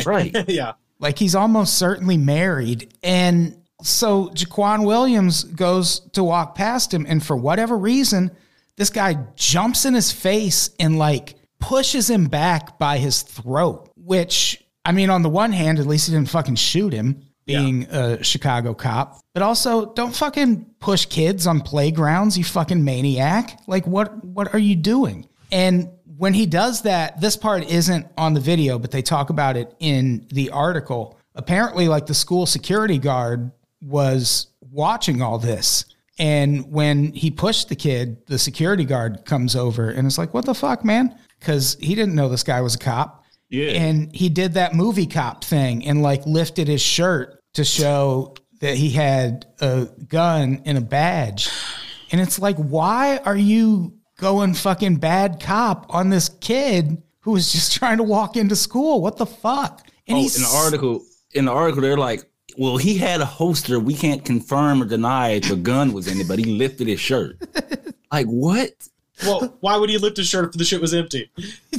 Right. yeah. Like he's almost certainly married. And so Jaquan Williams goes to walk past him, and for whatever reason, this guy jumps in his face and like pushes him back by his throat. Which, I mean, on the one hand, at least he didn't fucking shoot him, being a Chicago cop. But also, don't fucking push kids on playgrounds, you fucking maniac. Like, what what are you doing? And when he does that, this part isn't on the video, but they talk about it in the article. Apparently, like the school security guard was watching all this. And when he pushed the kid, the security guard comes over and it's like, What the fuck, man? Because he didn't know this guy was a cop. Yeah. And he did that movie cop thing and like lifted his shirt to show that he had a gun and a badge. And it's like, why are you going fucking bad cop on this kid who was just trying to walk into school? What the fuck? And Oh, in the article, in the article, they're like, "Well, he had a holster. We can't confirm or deny if a gun was in it, but he lifted his shirt." like what? Well, why would he lift his shirt if the shit was empty?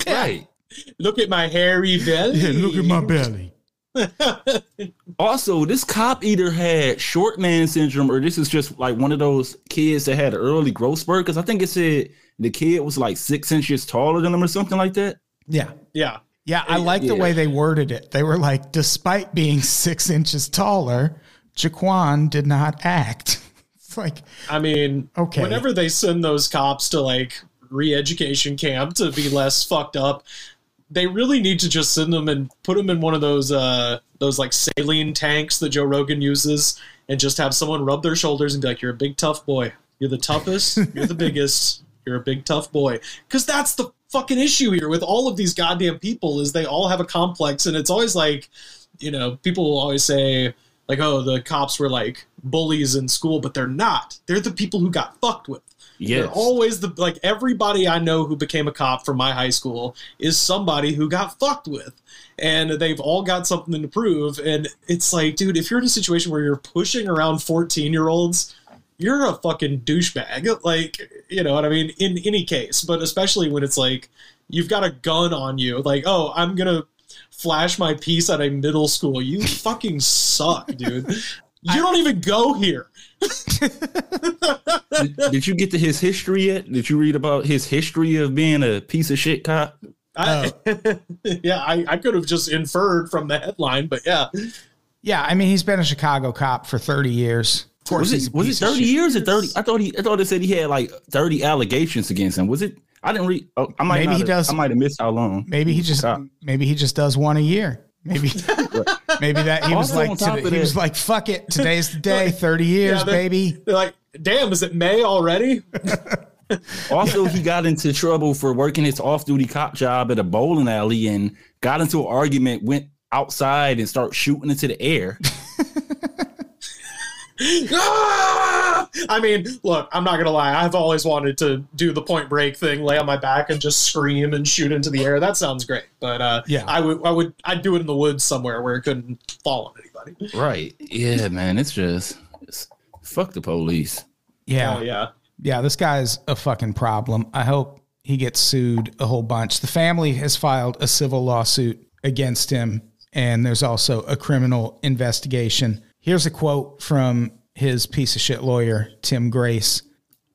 Right. Look at my hairy belly. Yeah, look at my belly. Also, this cop either had short man syndrome or this is just like one of those kids that had an early growth spurt. Because I think it said the kid was like six inches taller than him or something like that. Yeah. Yeah. Yeah, I like the way they worded it. They were like, despite being six inches taller, Jaquan did not act. It's like, I mean, Okay. whenever they send those cops to like re-education camp to be less fucked up, they really need to just send them and put them in one of those uh those like saline tanks that Joe Rogan uses and just have someone rub their shoulders and be like, "You're a big tough boy. You're the toughest. You're the biggest. You're a big tough boy." Because that's the fucking issue here with all of these goddamn people is they all have a complex and it's always like, you know, people will always say like, "Oh, the cops were like bullies in school," but they're not. They're the people who got fucked with. yeah They're always the like everybody I know who became a cop from my high school is somebody who got fucked with. And they've all got something to prove. And it's like, dude, if you're in a situation where you're pushing around 14 year olds, you're a fucking douchebag. Like, you know what I mean? In any case, but especially when it's like you've got a gun on you, like, oh, I'm gonna flash my piece at a middle school. You fucking suck, dude. You don't even go here. did, did you get to his history yet? Did you read about his history of being a piece of shit cop? I, oh. yeah, I, I could have just inferred from the headline, but yeah, yeah, I mean, he's been a Chicago cop for 30 years. Of course, Was it was it thirty years or thirty? I thought he I thought it said he had like thirty allegations against him. Was it? I didn't read. Oh, I might Maybe he have- does- I might have missed how long. Maybe he just, Cop. maybe he just does one a year. Maybe, maybe that he was Also, like, on top today- of he was like, fuck it, today's the day, 30 years, Yeah, they- baby. they're like, damn, is it May already? Also, he got into trouble for working his off-duty cop job at a bowling alley and got into an argument. Went outside and started shooting into the air. Ah! I mean, look, I'm not gonna lie. I've always wanted to do the point break thing, lay on my back and just scream and shoot into the air. That sounds great, but uh, Yeah. I would, I would, I'd do it in the woods somewhere where it couldn't fall on anybody. Right? Yeah, man. It's just it's, fuck the police. Yeah. Oh yeah, Yeah, this guy's a fucking problem. I hope he gets sued a whole bunch. The family has filed a civil lawsuit against him, and there's also a criminal investigation. Here's a quote from his piece of shit lawyer, Tim Grace.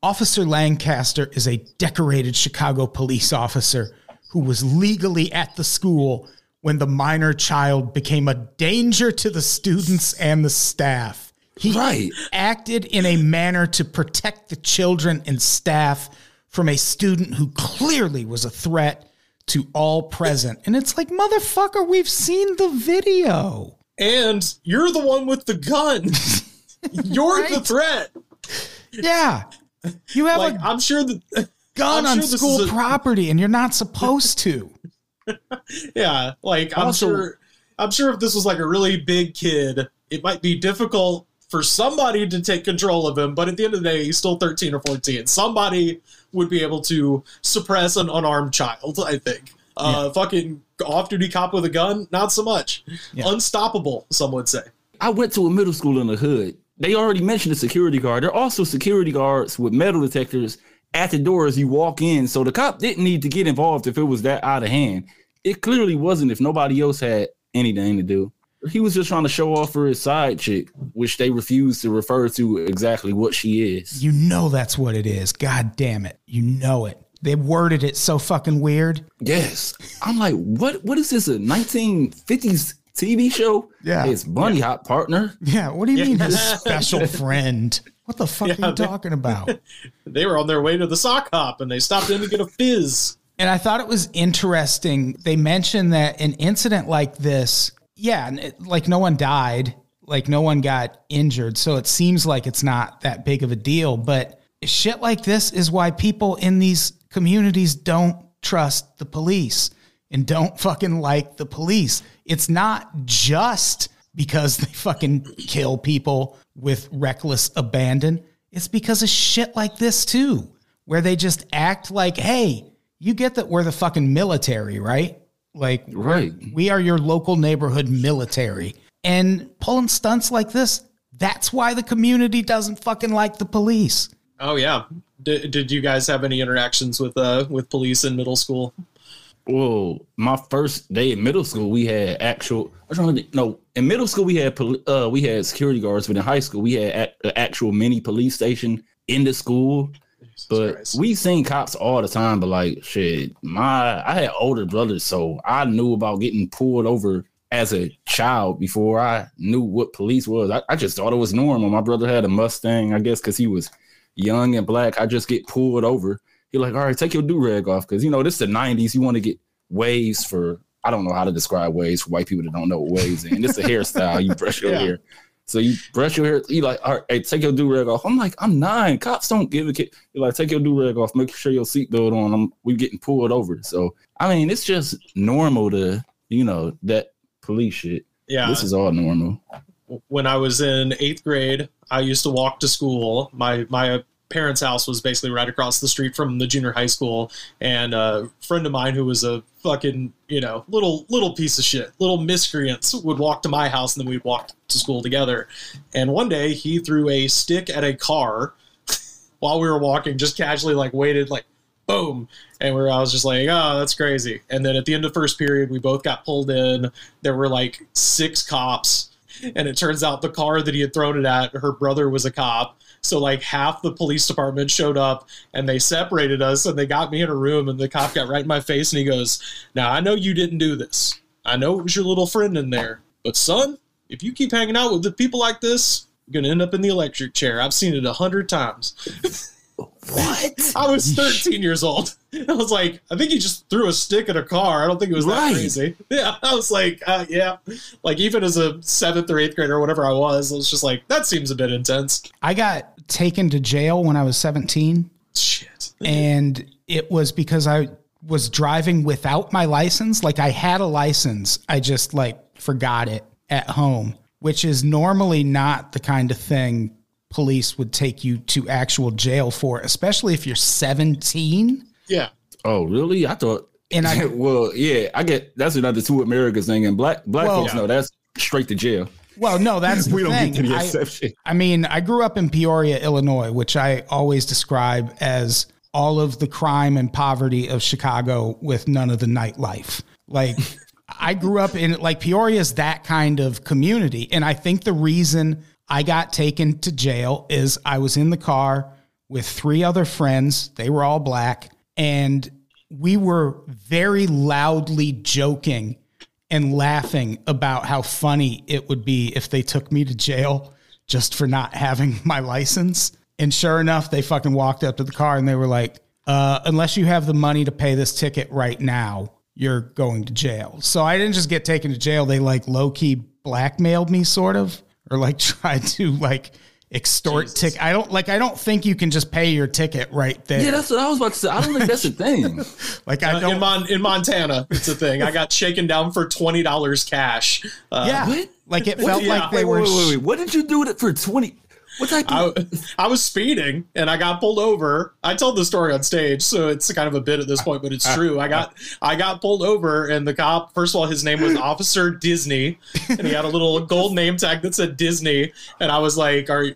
Officer Lancaster is a decorated Chicago police officer who was legally at the school when the minor child became a danger to the students and the staff. He Right. acted in a manner to protect the children and staff from a student who clearly was a threat to all present. And it's like, motherfucker, we've seen the video. And you're the one with the gun. you're the threat. Yeah. You have Like a I'm sure the gun I'm on sure school a- property and you're not supposed to. Yeah, like I'm sure I'm sure if this was like a really big kid, it might be difficult for somebody to take control of him, but at the end of the day, he's still 13 or 14. Somebody would be able to suppress an unarmed child, I think. Uh fucking off-duty cop with a gun, not so much. Unstoppable, some would say. I went to a middle school in the hood. They already mentioned a security guard. There are also security guards with metal detectors at the door as you walk in. So the cop didn't need to get involved if it was that out of hand. It clearly wasn't if nobody else had anything to do. He was just trying to show off for his side chick, which they refused to refer to exactly what she is. You know that's what it is. God damn it. You know it. They worded it so fucking weird. Yes. I'm like, what what is this? A 1950s TV show? Yeah. It's Bunny Hop partner. Yeah. What do you mean his special friend? What the fuck Yeah, are you they- talking about? They were on their way to the sock hop and they stopped in to get a fizz. And I thought it was interesting. They mentioned that an incident like this, yeah, it- like no one died, like no one got injured. So it seems like it's not that big of a deal. But shit like this is why people in these communities don't trust the police. and don't fucking like the police. It's not just because they fucking kill people with reckless abandon. It's because of shit like this too, where they just act like, hey, you get that we're the fucking military, right? Like, Right. we are your local neighborhood military. And pulling stunts like this, that's why the community doesn't fucking like the police. Oh yeah. Did, did you guys have any interactions with uh with police in middle school? Well, my first day in middle school, we had actual. Trying to no, in middle school we had uh we had security guards, but in high school we had an actual mini police station in the school. But Christ. we seen cops all the time. But like shit, my I had older brothers, so I knew about getting pulled over as a child before I knew what police was. I, I just thought it was normal. My brother had a Mustang, I guess, because he was young and black. I just get pulled over. He like, all right, take your do rag off, because you know this is the '90s. You want to get waves for I don't know how to describe waves for white people that don't know what waves is. And it's a hairstyle. You brush your Yeah. hair. So you brush your hair. You like, all right, hey, take your do rag off. I'm like, I'm nine. Cops don't give a kid. You're like, take your do rag off. Make sure your seatbelt on. I'm, we getting pulled over. So I mean, it's just normal to you know that police shit. Yeah. This is all normal. when I was in eighth grade, I used to walk to school. My my parents' house was basically right across the street from the junior high school, and a friend of mine who was a fucking you know little little piece of shit, little miscreants would walk to my house, and then we'd walk to school together. And one day he threw a stick at a car while we were walking, just casually like waited like boom and where I was just like, oh, that's crazy. And then at the end of first period, we both got pulled in. There were like six cops, and it turns out the car that he had thrown it at, her brother was a cop. So like half the police department showed up and they separated us and they got me in a room and the cop got right in my face and he goes, "Now I know you didn't do this. I know it was your little friend in there, but son, if you keep hanging out with people like this." You're gonna end up in the electric chair. I've seen it a hundred times. What? I was 13 years old. I was like, I think he just threw a stick at a car. I don't think it was that Right. crazy. Yeah, I was like, uh, yeah. Like even as a seventh or eighth grader or whatever I was, I was just like, that seems a bit intense. I got taken to jail when I was 17. Shit. and it was because I was driving without my license. Like I had a license, I just like forgot it at home, which is normally not the kind of thing police would take you to actual jail for, especially if you're 17. Yeah. Oh, really? I thought. And I- well, yeah, I get that's another two Americas thing, and black black Well- folks know that's straight to jail. Well, no, that's the We don't thing. get to the I- exception. I mean, I grew up in Peoria, Illinois, which I always describe as all of the crime and poverty of Chicago with none of the nightlife. Like, I grew up in, like, Peoria is that kind of community. And I think the reason I got taken to jail is I was in the car with three other friends. They were all black. And we were very loudly joking and laughing about how funny it would be if they took me to jail just for not having my license. And sure enough, they fucking walked up to the car and they were like, uh, unless you have the money to pay this ticket right now, you're going to jail. So I didn't just get taken to jail. They like low key blackmailed me, sort of, or like tried to like extort Jesus. ticket. I don't like, I don't think you can just pay your ticket right there. Yeah, that's what I was about to say. I don't think that's the thing. like, I Uh, don't. in, Mon- in Montana, it's a thing. I got shaken down for twenty dollars cash. Uh, yeah. What? Like it felt Yeah. like they wait, were. wait, wait, wait. What did you do with it for twenty? What type of? I, I was speeding and I got pulled over. I told the story on stage, so it's kind of a bit at this point, but it's true. I got I got pulled over and the cop, first of all, his name was Officer Disney, and he had a little gold name tag that said Disney, and I was like, "Are you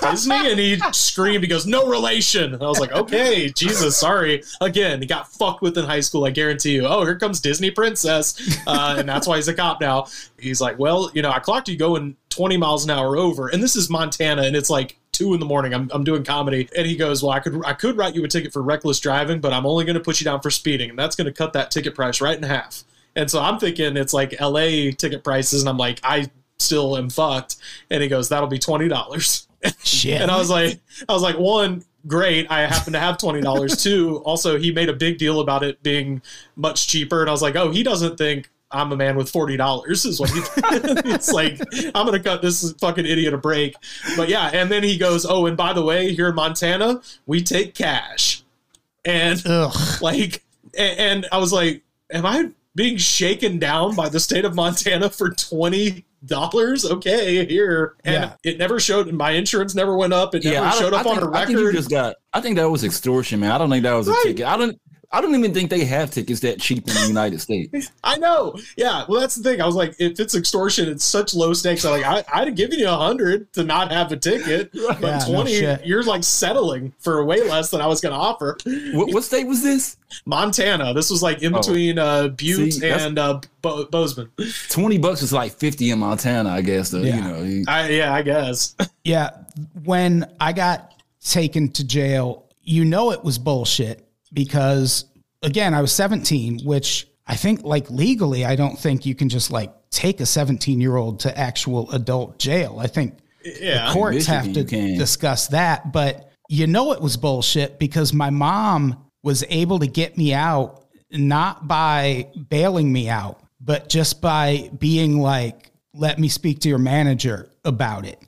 Disney?" And he screamed. He goes, "No relation." And I was like, "Okay, Jesus, sorry." Again, he got fucked with in high school. I guarantee you. Oh, here comes Disney Princess, uh, and that's why he's a cop now. He's like, "Well, you know, I clocked you going 20 miles an hour over, and this is Montana, and it's like." Two in the morning. I'm, I'm doing comedy, and he goes, "Well, I could I could write you a ticket for reckless driving, but I'm only going to put you down for speeding, and that's going to cut that ticket price right in half." And so I'm thinking it's like LA ticket prices, and I'm like, I still am fucked. And he goes, "That'll be twenty dollars." Shit. And I was like, I was like, one, great. I happen to have twenty dollars. Two, also he made a big deal about it being much cheaper, and I was like, oh, he doesn't think I'm a man with forty dollars. Is what he. it's like I'm gonna cut this fucking idiot a break. But yeah, and then he goes, oh, and by the way, here in Montana, we take cash, and Ugh. like, and, and I was like, am I being shaken down by the state of Montana for twenty dollars. Okay, here, and Yeah. it never showed. My insurance never went up. It never I don't- showed I up on think, a I think you record. just got. I think that was extortion, man. I don't think that was a Right. ticket. I don't. I don't even think they have tickets that cheap in the United States. I know. Yeah. Well, that's the thing. I was like, if it's extortion, it's such low stakes. I'm like, I, I'd have given you a hundred to not have a ticket, but Yeah, twenty, shit. you're like settling for way less than I was going to offer. What, what state was this? Montana. This was like in Oh. between uh, Butte See, and uh, Bo- Bozeman. Twenty bucks is like fifty in Montana, I guess. Though, Yeah. You know, you- I, yeah, I guess. Yeah. When I got taken to jail, you know it was bullshit because, again, I was 17, which I think, like, legally, I don't think you can just, like, take a 17 year old to actual adult jail. I think Yeah. courts have to discuss that. But you know it was bullshit because my mom was able to get me out not by bailing me out, but just by being like, let me speak to your manager about it.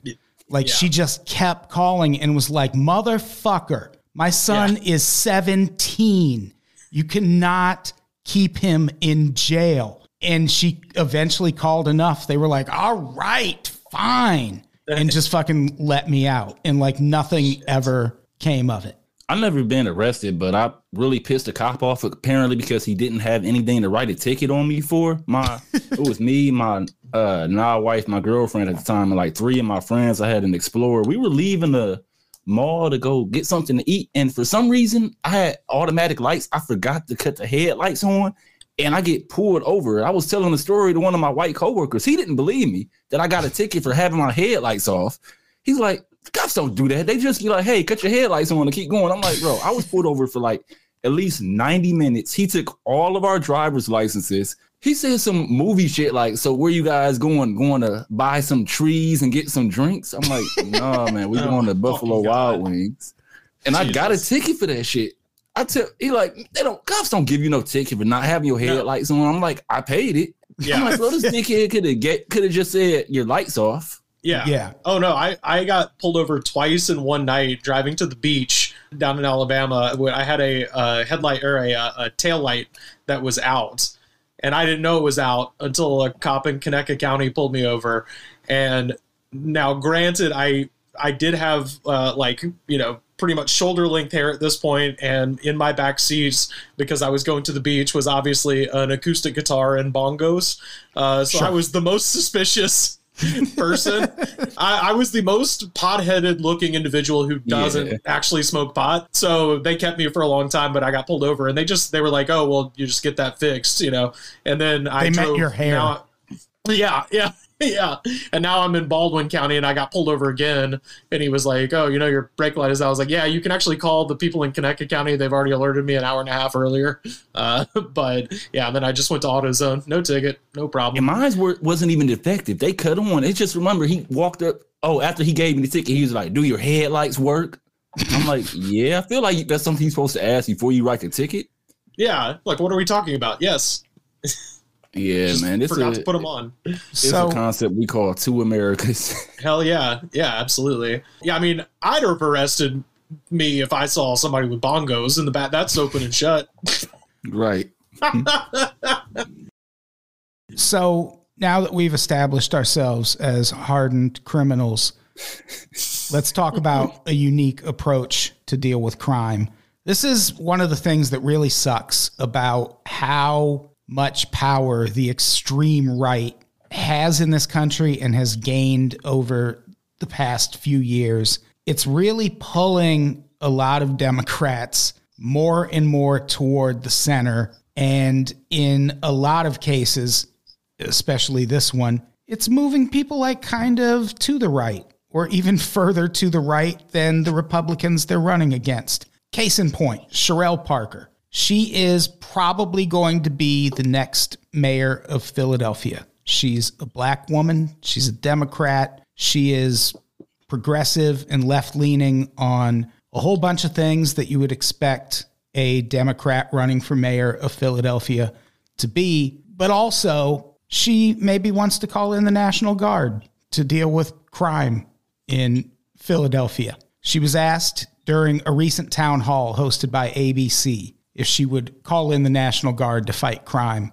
Like Yeah. she just kept calling and was like, motherfucker, my son is 17. You cannot keep him in jail. And she eventually called enough. They were like, all right, fine. And just fucking let me out. And like nothing ever came of it. I've never been arrested, but I really pissed a cop off apparently because he didn't have anything to write a ticket on me for. My it was me, my uh now wife, my girlfriend at the time, and like three of my friends. I had an explorer. We were leaving the mall to go get something to eat, and for some reason I had automatic lights. I forgot to cut the headlights on. And I get pulled over. I was telling the story to one of my white coworkers. He didn't believe me that I got a ticket for having my headlights off. He's like, cops don't do that. They just be like, hey, cut your headlights on and keep going. I'm like, bro, I was pulled over for like at least 90 minutes. He took all of our driver's licenses. He said some movie shit like, so where you guys going? Going to buy some trees and get some drinks? I'm like, no, man, we Oh, going to Buffalo fucking God. Wild Wings. And I got a ticket for that shit. I tell he like they don't cops don't give you no ticket for not having your headlights on. I'm like, I paid it. Yeah. I'm Yeah. like, bro, this dickhead could have get could have just said your lights off. Yeah. Yeah. Oh no, I, I got pulled over twice in one night driving to the beach down in Alabama. where I had a uh, headlight or a, uh, a tail light that was out, and I didn't know it was out until a cop in Conecuh County pulled me over. And now, granted, I I did have uh, like you know pretty much shoulder length hair at this point, and in my back seats because I was going to the beach was obviously an acoustic guitar and bongos. Uh, so I was the most suspicious person. I, I was the most pot-headed looking individual who doesn't Yeah. actually smoke pot. So they kept me for a long time, but I got pulled over, and they just they were like, "Oh, well, you just get that fixed," you know. And then I met drove, your hair. now- yeah, yeah, yeah. And now I'm in Baldwin County, and I got pulled over again. And he was like, "Oh, you know, your brake light is out." I was like, "Yeah, you can actually call the people in Conecuh County. They've already alerted me an hour and a half earlier." Uh, but yeah, and then I just went to AutoZone, no ticket, no problem. And mine were, wasn't even defective. They cut on. It's just remember he walked up. Oh, after he gave me the ticket, he was like, "Do your headlights work?" I'm like, "Yeah." I feel like that's something he's supposed to ask before you write the ticket. Yeah, like what are we talking about? Yes, Yeah, just man. This forgot is to put them on. it's So a concept we call two Americas. Hell yeah, yeah, absolutely. Yeah, I mean, I'd have arrested me if I saw somebody with bongos in the back. That's open and shut. right. So now that we've established ourselves as hardened criminals, let's talk about a unique approach to deal with crime. This is one of the things that really sucks about how much power the extreme right has in this country and has gained over the past few years. It's really pulling a lot of Democrats more and more toward the center. And in a lot of cases, especially this one, it's moving people like kind of to the right or even further to the right than the Republicans they're running against. Case in point, Cherelle Parker. She is probably going to be the next mayor of Philadelphia. She's a black woman, she's a Democrat, she is progressive and left leaning on a whole bunch of things that you would expect a Democrat running for mayor of Philadelphia to be. But also, she maybe wants to call in the National Guard to deal with crime in Philadelphia. She was asked during a recent town hall hosted by ABC if she would call in the National Guard to fight crime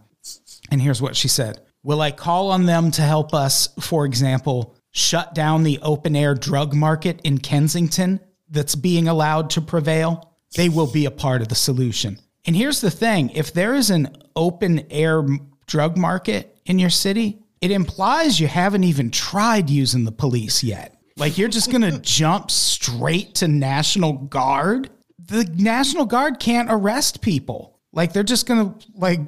And here's what she said Will I call on them to help us, for example, shut down the open air drug market in Kensington that's being allowed to prevail? They will be a part of the solution. And here's the thing if there is an open air drug market in your city, it implies you haven't even tried using the police yet. Like you're just going to jump straight to National Guard? The National Guard can't arrest people. Like they're just to like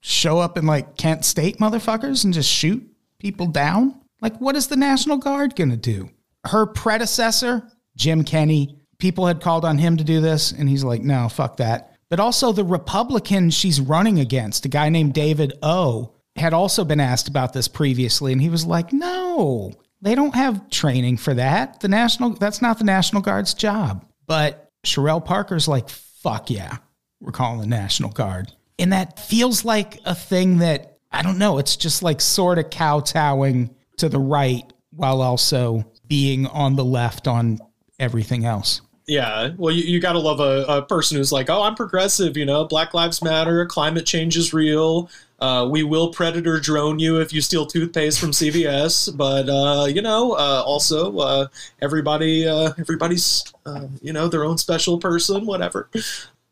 show up in like Kent State motherfuckers and just shoot people down? Like what is the National Guard to do? Her predecessor, Jim Kenney, people had called on him to do this and he's like, "No, fuck that." But also the Republican she's running against, a guy named David O, had also been asked about this previously and he was like, "No, they don't have training for that. The national that's not the National Guard's job." But Cherelle Parker's like, "Fuck yeah. We're calling the National Guard." And that feels like a thing that I don't know, it's just like sort of kowtowing to the right while also being on the left on everything else. Yeah, well, you, you got to love a, a person who's like, oh, I'm progressive, you know, Black Lives Matter, climate change is real. Uh, we will predator drone you if you steal toothpaste from CVS, but uh, you know, uh, also uh, everybody, uh, everybody's, uh, you know, their own special person, whatever.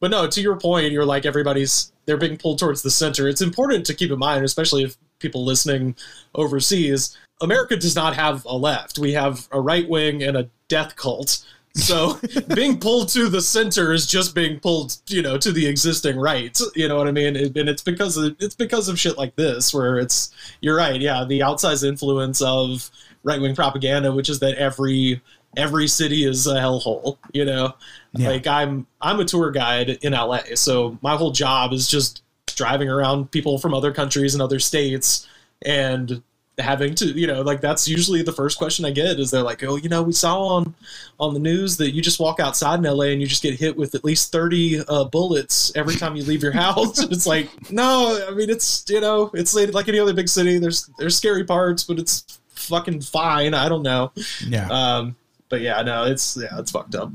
But no, to your point, you're like everybody's they're being pulled towards the center. It's important to keep in mind, especially if people listening overseas. America does not have a left. We have a right wing and a death cult. So being pulled to the center is just being pulled, you know, to the existing right. You know what I mean? And it's because of, it's because of shit like this where it's you're right. Yeah, the outsized influence of right wing propaganda, which is that every every city is a hellhole. You know, Yeah. like I'm I'm a tour guide in LA, so my whole job is just driving around people from other countries and other states and having to you know like that's usually the first question i get is they're like oh you know we saw on on the news that you just walk outside in la and you just get hit with at least 30 uh, bullets every time you leave your house. It's like no i mean it's you know it's like any other big city there's there's scary parts but it's fucking fine i don't know. Yeah. um but yeah no it's yeah it's fucked up.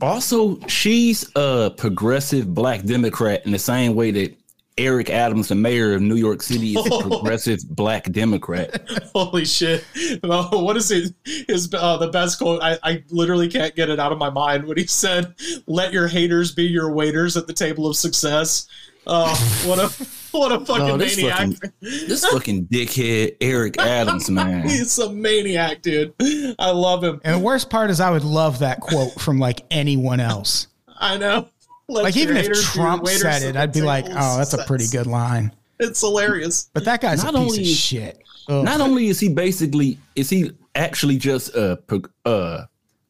Also, she's a progressive black Democrat in the same way that Eric Adams, the mayor of New York City, is a progressive black Democrat. Holy shit! Oh, what is it? His uh, the best quote. I, I literally can't get it out of my mind. When he said, "Let your haters be your waiters at the table of success." Oh, what a what a fucking No, this maniac! fucking, this fucking dickhead Eric Adams, man. He's a maniac, dude. I love him. and the worst part is I would love that quote from like anyone else. I know. Let Like even if haters be your Trump said it, I'd be like, "Oh, that's a pretty good line." It's hilarious. But that guy's Not a piece only- of shit. Ugh. Not only is he basically is he actually just a pro- uh,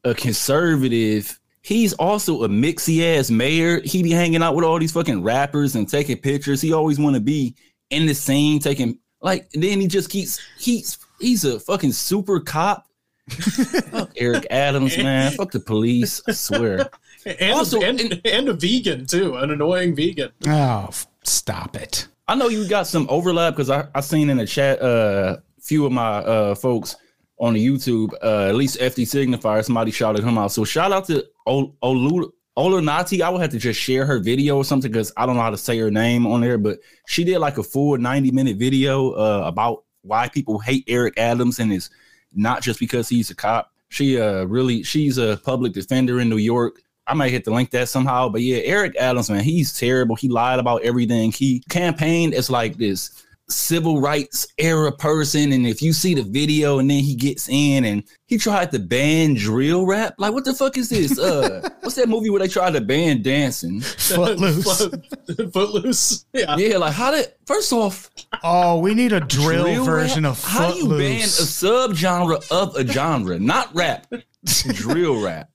a conservative, he's also a mixy ass mayor. He be hanging out with all these fucking rappers and taking pictures. He always want to be in the scene taking like. Then he just keeps he's he's a fucking super cop. Fuck Eric Adams, man. Fuck the police. I swear. And, Also, and, and- and a vegan too, an annoying vegan. Oh, f- stop it. I know you got some overlap because I, I seen in the chat uh few of my uh folks on the YouTube, uh at least FD Signifier, somebody shouted him out. So shout out to Ol- Olu Olunati. I would have to just share her video or something because I don't know how to say her name on there, but she did like a full 90 minute video uh about why people hate Eric Adams and it's not just because he's a cop. She uh really she's a public defender in New York. I might hit the link that somehow. But yeah, Eric Adams, man, he's terrible. He lied about everything. He campaigned as like this civil rights era person. And if you see the video and then he gets in and he tried to ban drill rap, like what the fuck is this? Uh what's that movie where they tried to ban dancing? Footloose. Footloose. Yeah. Yeah, like how did first off Oh, we need a drill, version rap? of how do you ban a Footloose. subgenre of a genre, not rap, drill rap?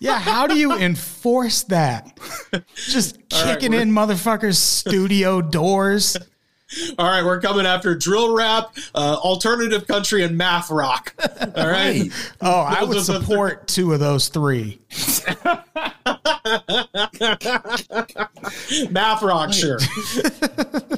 Yeah, how do you enforce that? Just kicking in motherfuckers' studio doors. All right, we're coming after drill rap, uh, alternative country, and math rock. All right. Right. Oh, I would Those are support two of those three. math rock, sure.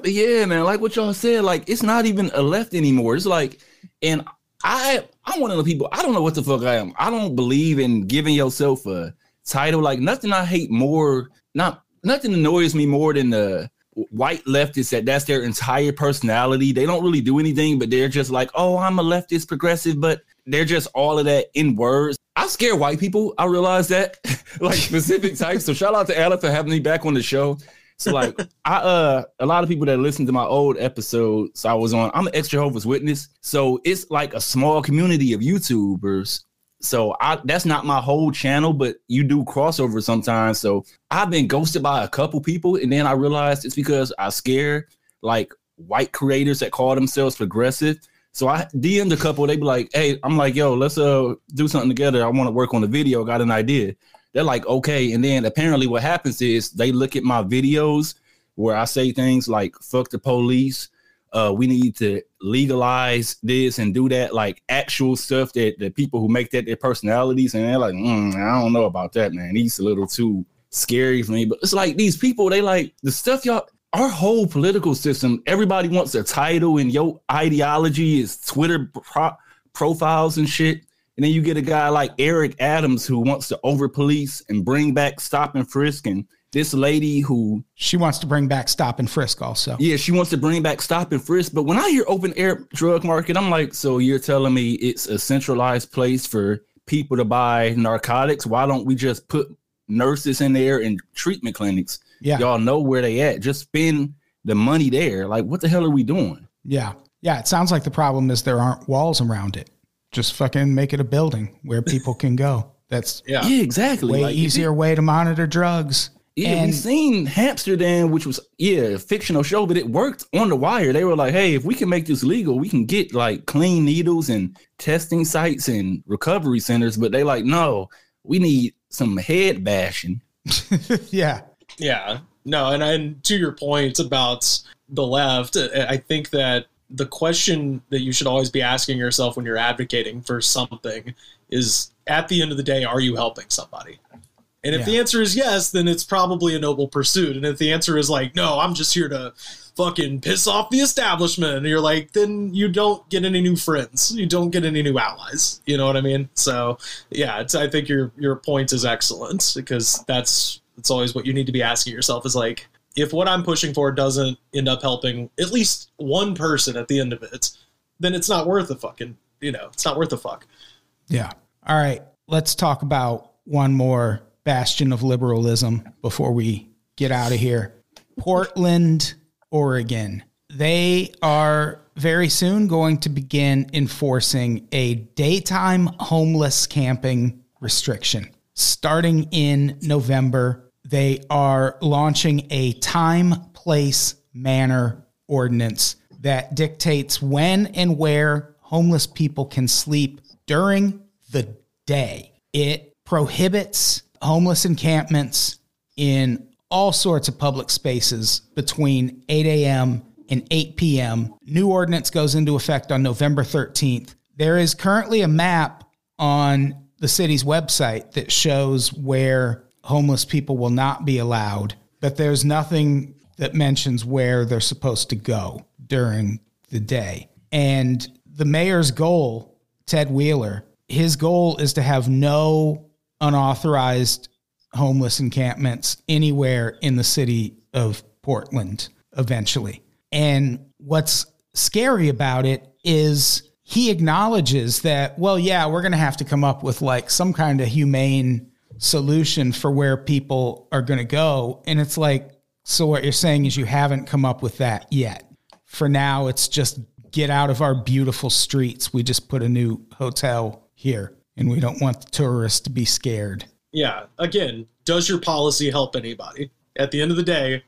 Yeah, man, like what y'all said, like it's not even a left anymore. It's like, and I, I'm one of the people. I don't know what the fuck I am. I don't believe in giving yourself a title. Like nothing I hate more. Not nothing annoys me more than the white leftists that that's their entire personality. They don't really do anything, but they're just like, oh, I'm a leftist progressive, but they're just all of that in words. I scare white people. I realize that, like specific types. So shout out to Ella for having me back on the show. So like I uh a lot of people that listen to my old episodes I was on, I'm an ex Jehovah's Witness. So it's like a small community of YouTubers. So I that's not my whole channel, but you do crossover sometimes. So I've been ghosted by a couple people, and then I realized it's because I scare like white creators that call themselves progressive. So I DM'd a couple, they be like, hey, I'm like, yo, let's uh do something together. I want to work on the video, got an idea they're like, okay. And then apparently what happens is they look at my videos where I say things like fuck the police. Uh, we need to legalize this and do that, like actual stuff that the people who make that their personalities, and they're like, mm, I don't know about that, man. He's a little too scary for me. But it's like these people, they like the stuff y'all. Our whole political system, everybody wants a title, and your ideology is Twitter pro- profiles and shit. And then you get a guy like Eric Adams who wants to over police and bring back stop and frisk. And this lady who she wants to bring back stop and frisk also. Yeah, she wants to bring back stop and frisk. But when I hear open air drug market, I'm like, so you're telling me it's a centralized place for people to buy narcotics? Why don't we just put nurses in there and treatment clinics? Yeah. Y'all know where they at. Just spend the money there. Like, what the hell are we doing? Yeah. Yeah. It sounds like the problem is there aren't walls around it just fucking make it a building where people can go. That's yeah, yeah exactly. Way like, easier way to monitor drugs. Yeah, and, we seen Hamsterdam, which was yeah, a fictional show, but it worked on the wire. They were like, hey, if we can make this legal, we can get like clean needles and testing sites and recovery centers. But they like, no, we need some head bashing. yeah. Yeah. No, and, and to your point about the left, I think that the question that you should always be asking yourself when you're advocating for something is at the end of the day, are you helping somebody? And if yeah. the answer is yes, then it's probably a noble pursuit. And if the answer is like, no, I'm just here to fucking piss off the establishment, and you're like, then you don't get any new friends. You don't get any new allies. You know what I mean? So yeah, I think your your point is excellent because that's that's always what you need to be asking yourself is like, if what I'm pushing for doesn't end up helping at least one person at the end of it, then it's not worth a fucking, you know, it's not worth a fuck. Yeah. All right. Let's talk about one more bastion of liberalism before we get out of here. Portland, Oregon. They are very soon going to begin enforcing a daytime homeless camping restriction starting in November they are launching a time, place, manner ordinance that dictates when and where homeless people can sleep during the day. It prohibits homeless encampments in all sorts of public spaces between 8 a.m. and 8 p.m. New ordinance goes into effect on November 13th. There is currently a map on the city's website that shows where homeless people will not be allowed, but there's nothing that mentions where they're supposed to go during the day. And the mayor's goal, Ted Wheeler, his goal is to have no unauthorized homeless encampments anywhere in the city of Portland eventually. And what's scary about it is he acknowledges that, well, yeah, we're going to have to come up with like some kind of humane solution for where people are going to go. And it's like, so what you're saying is you haven't come up with that yet. For now, it's just get out of our beautiful streets. We just put a new hotel here and we don't want the tourists to be scared. Yeah. Again, does your policy help anybody? At the end of the day,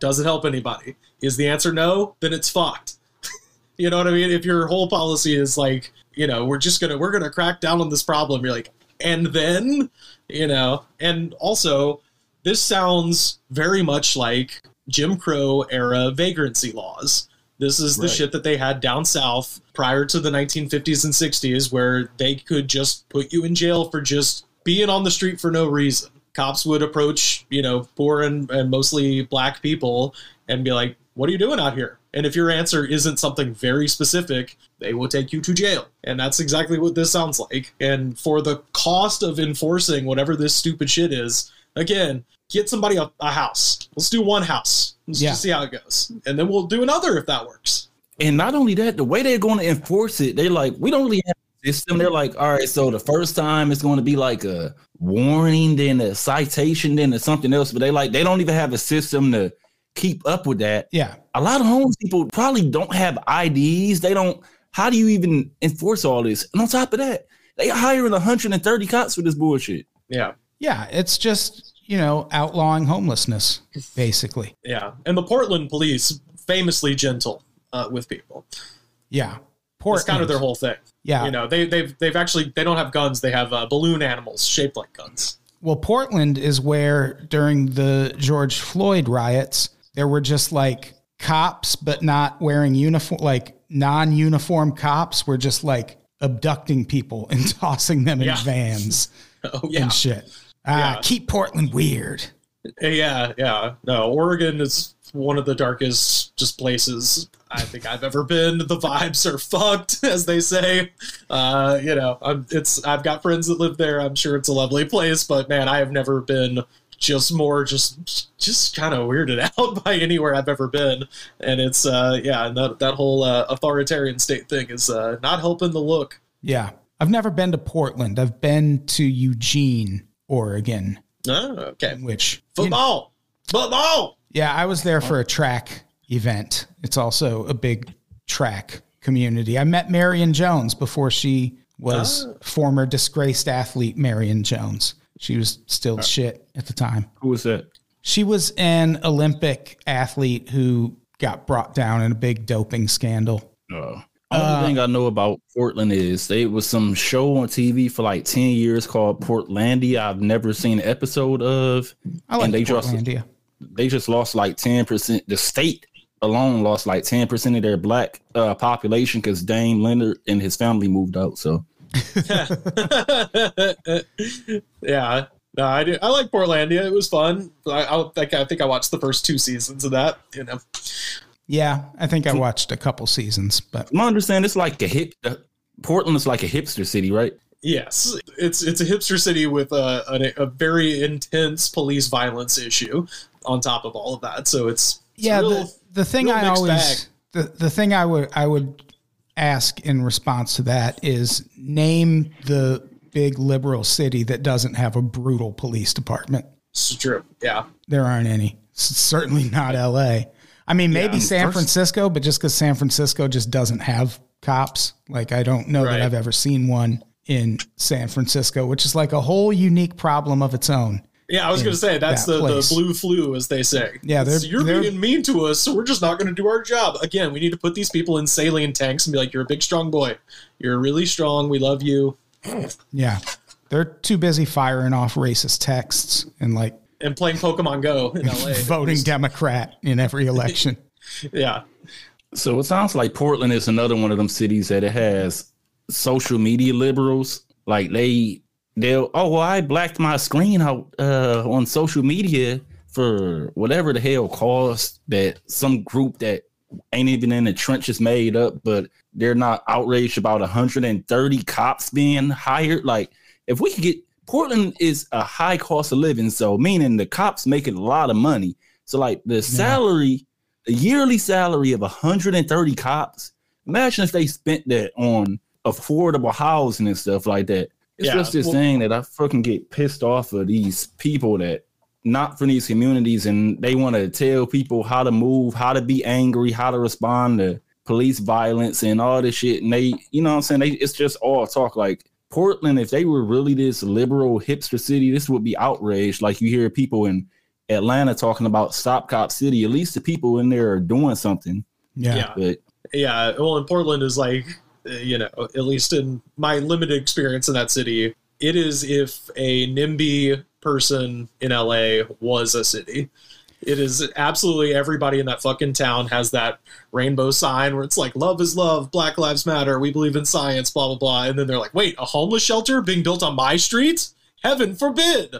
does it help anybody? Is the answer no? Then it's fucked. you know what I mean? If your whole policy is like, you know, we're just gonna we're gonna crack down on this problem, you're like, and then you know? And also this sounds very much like jim crow era vagrancy laws. This is the right. shit that they had down south prior to the 1950s and 60s where they could just put you in jail for just being on the street for no reason. Cops would approach you know poor and, and mostly black people and be like what are you doing out here and if your answer isn't something very specific, they will take you to jail. And that's exactly what this sounds like. And for the cost of enforcing whatever this stupid shit is, again, get somebody a, a house. Let's do one house. Let's Yeah. just see how it goes, and then we'll do another if that works. And not only that, the way they're going to enforce it, they're like, we don't really have a system. They're like, all right, so the first time it's going to be like a warning, then a citation, then a something else. But they like they don't even have a system to keep up with that. Yeah. A lot of homeless people probably don't have IDs. They don't. How do you even enforce all this? And on top of that, they are hiring 130 cops for this bullshit. Yeah, Yeah. It's just, you know, outlawing homelessness, basically. yeah. And the Portland police famously gentle uh, with people. Yeah. That's kind of their whole thing. Yeah. You know, they they've they've actually they don't have guns. They have uh, balloon animals shaped like guns. Well, Portland is where during the George Floyd riots, there were just like cops, but not wearing uniform, like non uniform cops were just like abducting people and tossing them in Yeah. vans Oh yeah, and shit. Ah, Yeah. keep Portland weird. yeah, yeah. No, Oregon is one of the darkest just places I think I've ever been. The vibes are fucked, as they say. Uh, you know, I'm, it's I've got friends that live there. I'm sure it's a lovely place, but man, I have never been just more just just kind of weirded out by anywhere I've ever been. And it's uh yeah, and that that whole uh, authoritarian state thing is uh, not helping the look. Yeah. I've never been to Portland. I've been to Eugene, Oregon, Oh, okay. which, you know- Football. Football. yeah, I was there for a track event. It's also a big track community. I met Marion Jones before she was former disgraced athlete Marion Jones. She was still shit at the time. Who was it? She was an Olympic athlete who got brought down in a big doping scandal. Uh, only thing I know about Portland is there was some show on TV for like 10 years called Portlandia. I've never seen an episode of. I like and they just Portlandia. they just lost like 10%. The state alone lost like 10% of their black uh, population because Dame Lillard and his family moved out. So yeah. No, I do. I like Portlandia. It was fun. I, I, think I think I watched the first two seasons of that. You know, Yeah, I think I watched a couple seasons, but my understanding it's like a hip. Uh, Portland is like a hipster city, right? yes, it's it's a hipster city with a, a, a very intense police violence issue on top of all of that. So it's, it's yeah, real- the, the thing real I mixed always the, the thing I would I would ask in response to that is name the big liberal city that doesn't have a brutal police department. it's true. Yeah, There aren't any. S- certainly not L.A. I mean, maybe Yeah. San First- Francisco, but just because San Francisco just doesn't have cops, like I don't know Right. that I've ever seen one in San Francisco, which is like a whole unique problem of its own. Yeah. I was going to say that's that the, the blue flu, as they say. Yeah, It's, they're- you're they're- being mean to us, so we're just not going to do our job. Again, we need to put these people in saline tanks and be like, "You're a big, strong boy. You're really strong. We love you." Yeah, they're too busy firing off racist texts and like And playing Pokemon Go in LA. voting Democrat in every election. Yeah. So it sounds like Portland is another one of them cities that it has social media liberals. Like they they'll oh well I blacked my screen out uh on social media for whatever the hell cause that some group that ain't even in the trenches made up, but they're not outraged about 130 cops being hired. Like if we could get Portland is a high cost of living, so meaning the cops making a lot of money. So like the salary, the yearly salary of 130 cops. Imagine if they spent that on affordable housing and stuff like that. It's Yeah, just this well- thing that I fucking get pissed off of these people that not from these communities and they want to tell people how to move, how to be angry, how to respond to police violence and all this shit. And they, you know what I'm saying? They, it's just all talk. Like Portland, if they were really this liberal hipster city, this would be outraged. Like you hear people in Atlanta talking about Stop Cop City. At least the people in there are doing something. Yeah. Yeah. But Yeah, well, in Portland is like, you know, at least in my limited experience in that city, it is if a NIMBY person in LA was a city. It is absolutely everybody in that fucking town has that rainbow sign where it's like love is love, Black Lives Matter, we believe in science, blah blah blah, and then they're like, wait, a homeless shelter being built on my street? Heaven forbid!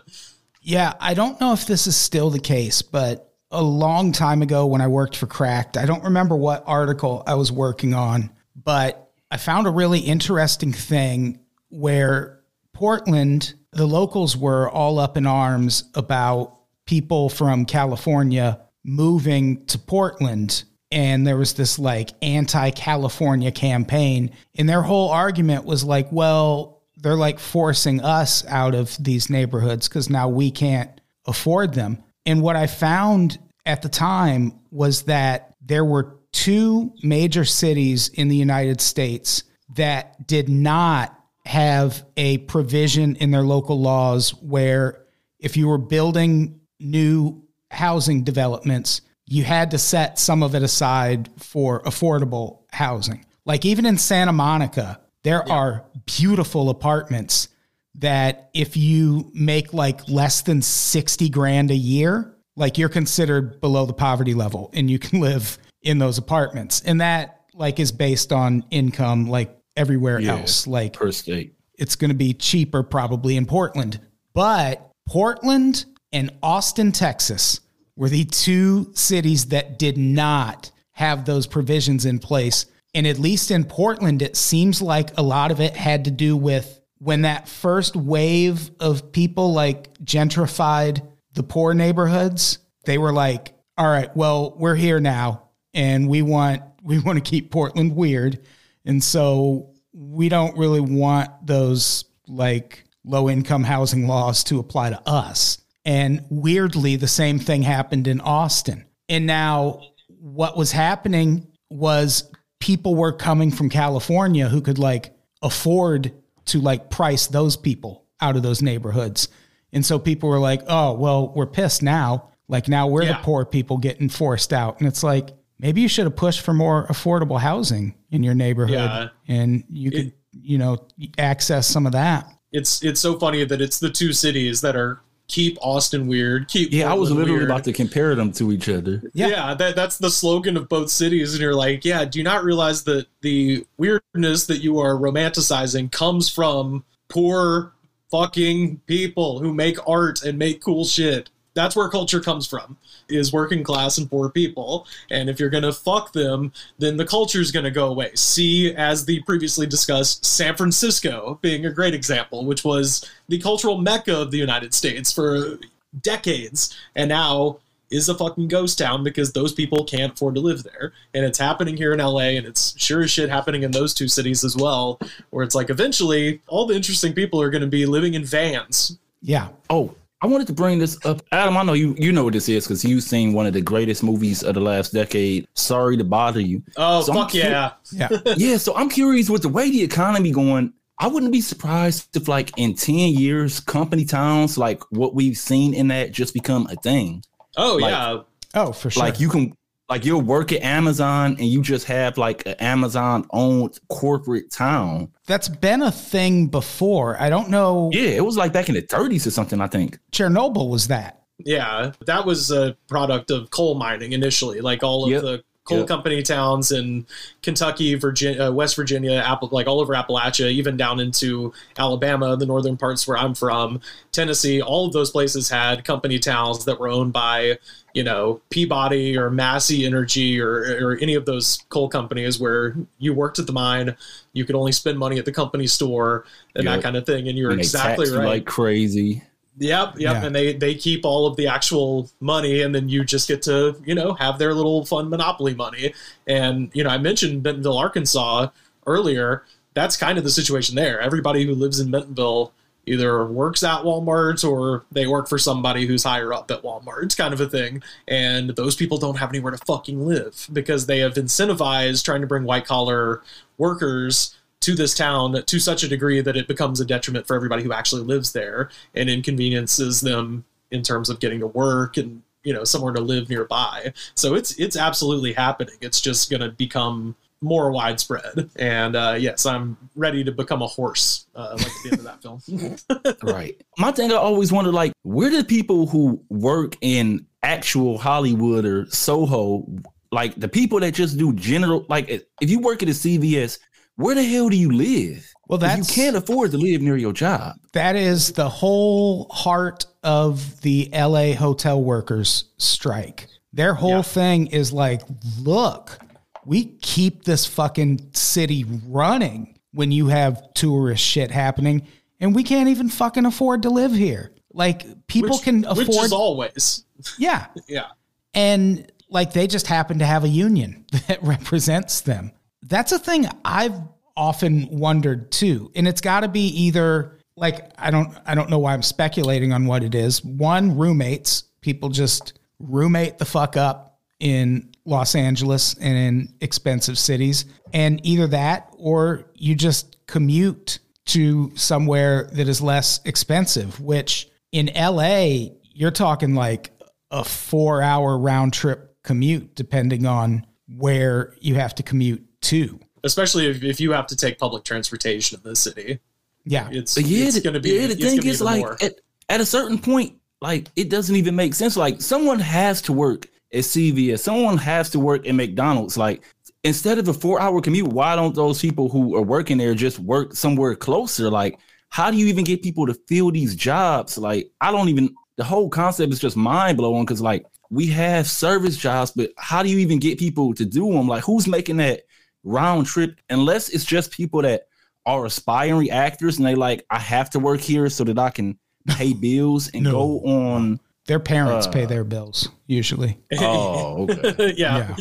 Yeah, I don't know if this is still the case, but a long time ago when I worked for Cracked, I don't remember what article I was working on, but I found a really interesting thing where Portland the locals were all up in arms about people from California moving to Portland. And there was this like anti California campaign. And their whole argument was like, well, they're like forcing us out of these neighborhoods because now we can't afford them. And what I found at the time was that there were two major cities in the United States that did not have a provision in their local laws where if you were building new housing developments, you had to set some of it aside for affordable housing. Like even in Santa Monica, there yeah. are beautiful apartments that if you make like less than 60 grand a year, like you're considered below the poverty level and you can live in those apartments. And that like is based on income like everywhere yeah, else. Like per state. It's going to be cheaper probably in Portland. But Portland and Austin, Texas were the two cities that did not have those provisions in place. And at least in Portland, it seems like a lot of it had to do with when that first wave of people like gentrified the poor neighborhoods, they were like, all right, well, we're here now and we want we want to keep Portland weird. And so we don't really want those like low income housing laws to apply to us. And weirdly, the same thing happened in Austin. And now what was happening was people were coming from California who could like afford to like price those people out of those neighborhoods. And so people were like, oh, well, we're pissed now. Like now we're yeah. the poor people getting forced out. And it's like, maybe you should have pushed for more affordable housing in your neighborhood yeah. and you could, it, you know, access some of that. It's it's so funny that it's the two cities that are keep Austin weird. Keep yeah. Portland I was literally weird. about to compare them to each other. Yeah, yeah that, that's the slogan of both cities, and you're like, yeah. Do you not realize that the weirdness that you are romanticizing comes from poor fucking people who make art and make cool shit? That's where culture comes from is working class and poor people. And if you're going to fuck them, then the culture is going to go away. See, as the previously discussed, San Francisco being a great example, which was the cultural mecca of the United States for decades. And now is a fucking ghost town because those people can't afford to live there. And it's happening here in LA, and it's sure as shit happening in those two cities as well, where it's like eventually all the interesting people are going to be living in vans. Yeah. Oh, I wanted to bring this up, Adam. I know you you know what this is because you've seen one of the greatest movies of the last decade. Sorry to bother you. Oh so fuck yeah, yeah, yeah. So I'm curious with the way the economy going. I wouldn't be surprised if, like, in ten years, company towns like what we've seen in that just become a thing. Oh like, yeah. Oh, for sure. Like you can like you'll work at Amazon and you just have like an Amazon owned corporate town. That's been a thing before. I don't know. Yeah, it was like back in the 30s or something, I think. Chernobyl was that. Yeah, that was a product of coal mining initially. Like all of yep. the coal yep. company towns in Kentucky, Virginia, uh, West Virginia, Apple, like all over Appalachia, even down into Alabama, the northern parts where I'm from, Tennessee. All of those places had company towns that were owned by you know Peabody or Massey Energy or or any of those coal companies where you worked at the mine, you could only spend money at the company store and yep. that kind of thing. And you're and exactly right, like crazy. Yep, yep. Yeah. And they they keep all of the actual money, and then you just get to you know have their little fun monopoly money. And you know, I mentioned Bentonville, Arkansas earlier. That's kind of the situation there. Everybody who lives in Bentonville either works at Walmart or they work for somebody who's higher up at Walmart. It's kind of a thing. And those people don't have anywhere to fucking live because they have incentivized trying to bring white collar workers to this town to such a degree that it becomes a detriment for everybody who actually lives there and inconveniences them in terms of getting to work and you know somewhere to live nearby. So it's it's absolutely happening. It's just going to become more widespread. And uh, yes, I'm ready to become a horse, uh, like at the end of that film. right. My thing, I always wonder, like, where do people who work in actual Hollywood or Soho, like the people that just do general, like, if you work at a CVS, where the hell do you live? Well, that you can't afford to live near your job. That is the whole heart of the LA hotel workers strike. Their whole yeah. thing is like, look, we keep this fucking city running when you have tourist shit happening. and we can't even fucking afford to live here. Like people which, can afford, which is always, yeah, yeah. and like they just happen to have a union that represents them. That's a thing I've often wondered too, and it's got to be either like I don't I don't know why I'm speculating on what it is. One, roommates. People just roommate the fuck up in Los Angeles and in expensive cities, and either that or you just commute to somewhere that is less expensive. Which in LA, you're talking like a four hour round trip commute, depending on where you have to commute to. Especially if, if you have to take public transportation in the city. Yeah. It's, yeah, it's going to be. yeah, the it's thing gonna is even like more. at, at a certain point, like it doesn't even make sense. Like someone has to work at CVS, someone has to work at McDonald's. Like instead of a four hour commute, why don't those people who are working there just work somewhere closer? Like, how do you even get people to fill these jobs? Like, I don't even the whole concept is just mind blowing because like we have service jobs, but how do you even get people to do them? Like, who's making that round trip? Unless it's just people that are aspiring actors and they like, I have to work here so that I can pay bills and No. go on. Their parents Uh, pay their bills usually. Oh, okay. yeah.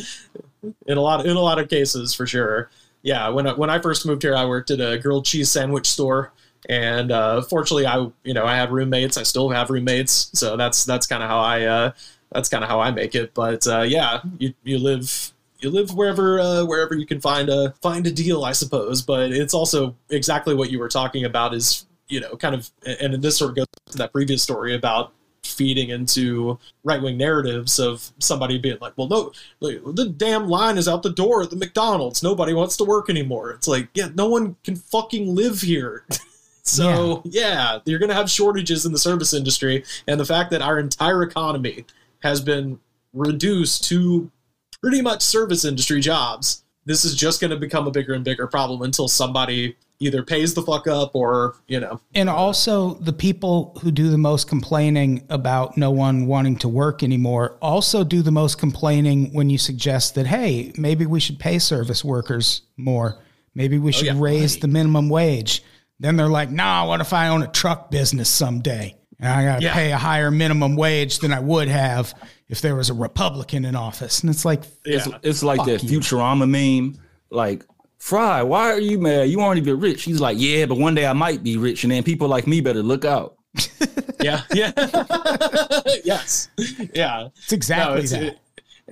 in a lot in a lot of cases for sure. Yeah, when I, when I first moved here, I worked at a grilled cheese sandwich store, and uh, fortunately, I you know I had roommates. I still have roommates, so that's that's kind of how I uh, that's kind of how I make it. But uh, yeah, you you live you live wherever uh, wherever you can find a find a deal, I suppose. But it's also exactly what you were talking about is you know kind of and this sort of goes to that previous story about feeding into right wing narratives of somebody being like, well, no, the damn line is out the door at the McDonald's. Nobody wants to work anymore. It's like, yeah, no one can fucking live here. so, yeah. you're going to have shortages in the service industry. And the fact that our entire economy has been reduced to pretty much service industry jobs, this is just going to become a bigger and bigger problem until somebody either pays the fuck up or, you know, And also, the people who do the most complaining about no one wanting to work anymore also do the most complaining when you suggest that, hey, maybe we should pay service workers more. Maybe we oh, should yeah, raise the minimum wage. Then they're like, nah, what if I own a truck business someday? And I got to Yeah. pay a higher minimum wage than I would have if there was a Republican in office. And it's like, It's, Yeah. it's like Fuck that you. Futurama meme. Like, Fry, why are you mad? You aren't even rich. He's like, yeah, but one day I might be rich, and then people like me better look out. yeah, yeah, yes, yeah. it's exactly No, it's- that. it-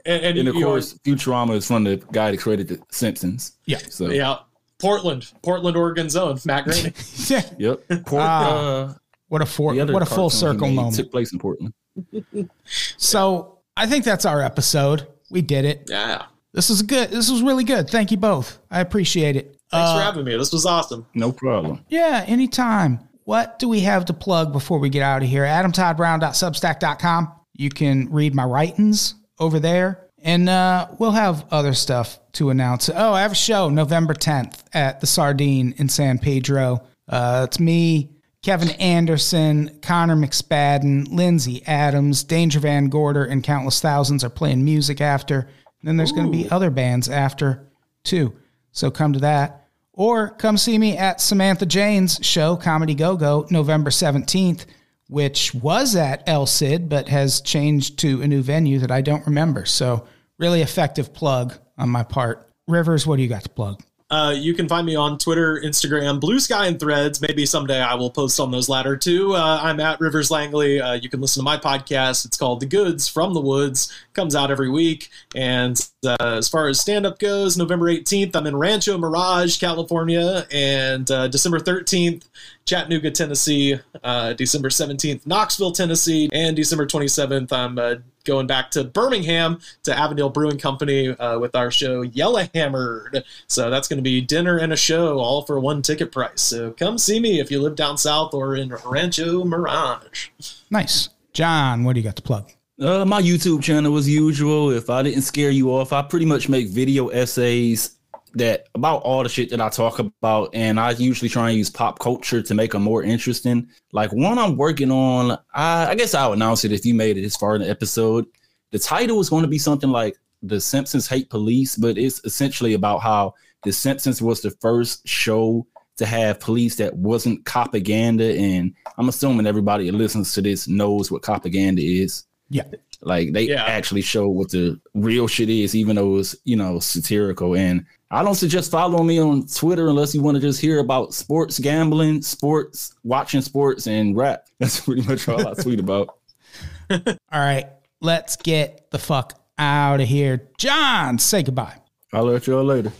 and, and And of you know, course, Futurama is from the guy that created the Simpsons. yeah. So, yeah, Portland, Portland, Oregon's own Matt Groening. yeah. yep. Port, Ah. uh, What a, for, the what a full circle moment. took place in Portland. So I think that's our episode. We did it. yeah, This is good. This was really good. Thank you both. I appreciate it. thanks Uh, for having me. This was awesome. No problem. Yeah, anytime. What do we have to plug before we get out of here? AdamToddBrown.substack.com. You can read my writings over there. And uh, we'll have other stuff to announce. Oh, I have a show November 10th at the Sardine in San Pedro. Uh, it's me, Kevin Anderson, Connor McSpadden, Lindsay Adams, Danger Van Gorder, and countless thousands are playing music after. And then there's going to be other bands after, too. So come to that. Or come see me at Samantha Jane's show, Comedy Go Go, November 17th, which was at El Cid, but has changed to a new venue that I don't remember. So, really effective plug on my part. Rivers, what do you got to plug? Uh, you can find me on Twitter, Instagram, Blue Sky, and Threads. Maybe someday I will post on those latter two. Uh, I'm at Rivers Langley. Uh, you can listen to my podcast. It's called The Goods from the Woods. Comes out every week. And uh, as far as stand up goes, November 18th, I'm in Rancho Mirage, California, and uh, December 13th, Chattanooga, Tennessee. Uh, December 17th, Knoxville, Tennessee, and December 27th, I'm going back to Birmingham to Avondale Brewing Company uh, with our show Yellowhammered. So that's going to be dinner and a show, all for one ticket price. So come see me if you live down south or in Rancho Mirage. Nice. Jawn, what do you got to plug? Uh, my YouTube channel, as usual. If I didn't scare you off, I pretty much make video essays that about all the shit that I talk about, and I usually try and use pop culture to make them more interesting. Like one I'm working on, I, I guess I'll announce it if you made it this far in the episode. The title is going to be something like "The Simpsons Hate Police," but it's essentially about how The Simpsons was the first show to have police that wasn't propaganda. And I'm assuming everybody that listens to this knows what propaganda is. Yeah. Like they Yeah. actually show what the real shit is, even though it's you know satirical. And I don't suggest following me on Twitter unless you want to just hear about sports gambling, sports, watching sports, and rap. That's pretty much all I tweet about. All right, let's get the fuck out of here. Jawn, say goodbye. I'll let y'all later.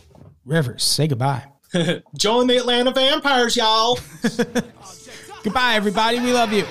Rivers, say goodbye. Join the Atlanta Vampires, y'all. Goodbye, everybody. We love you.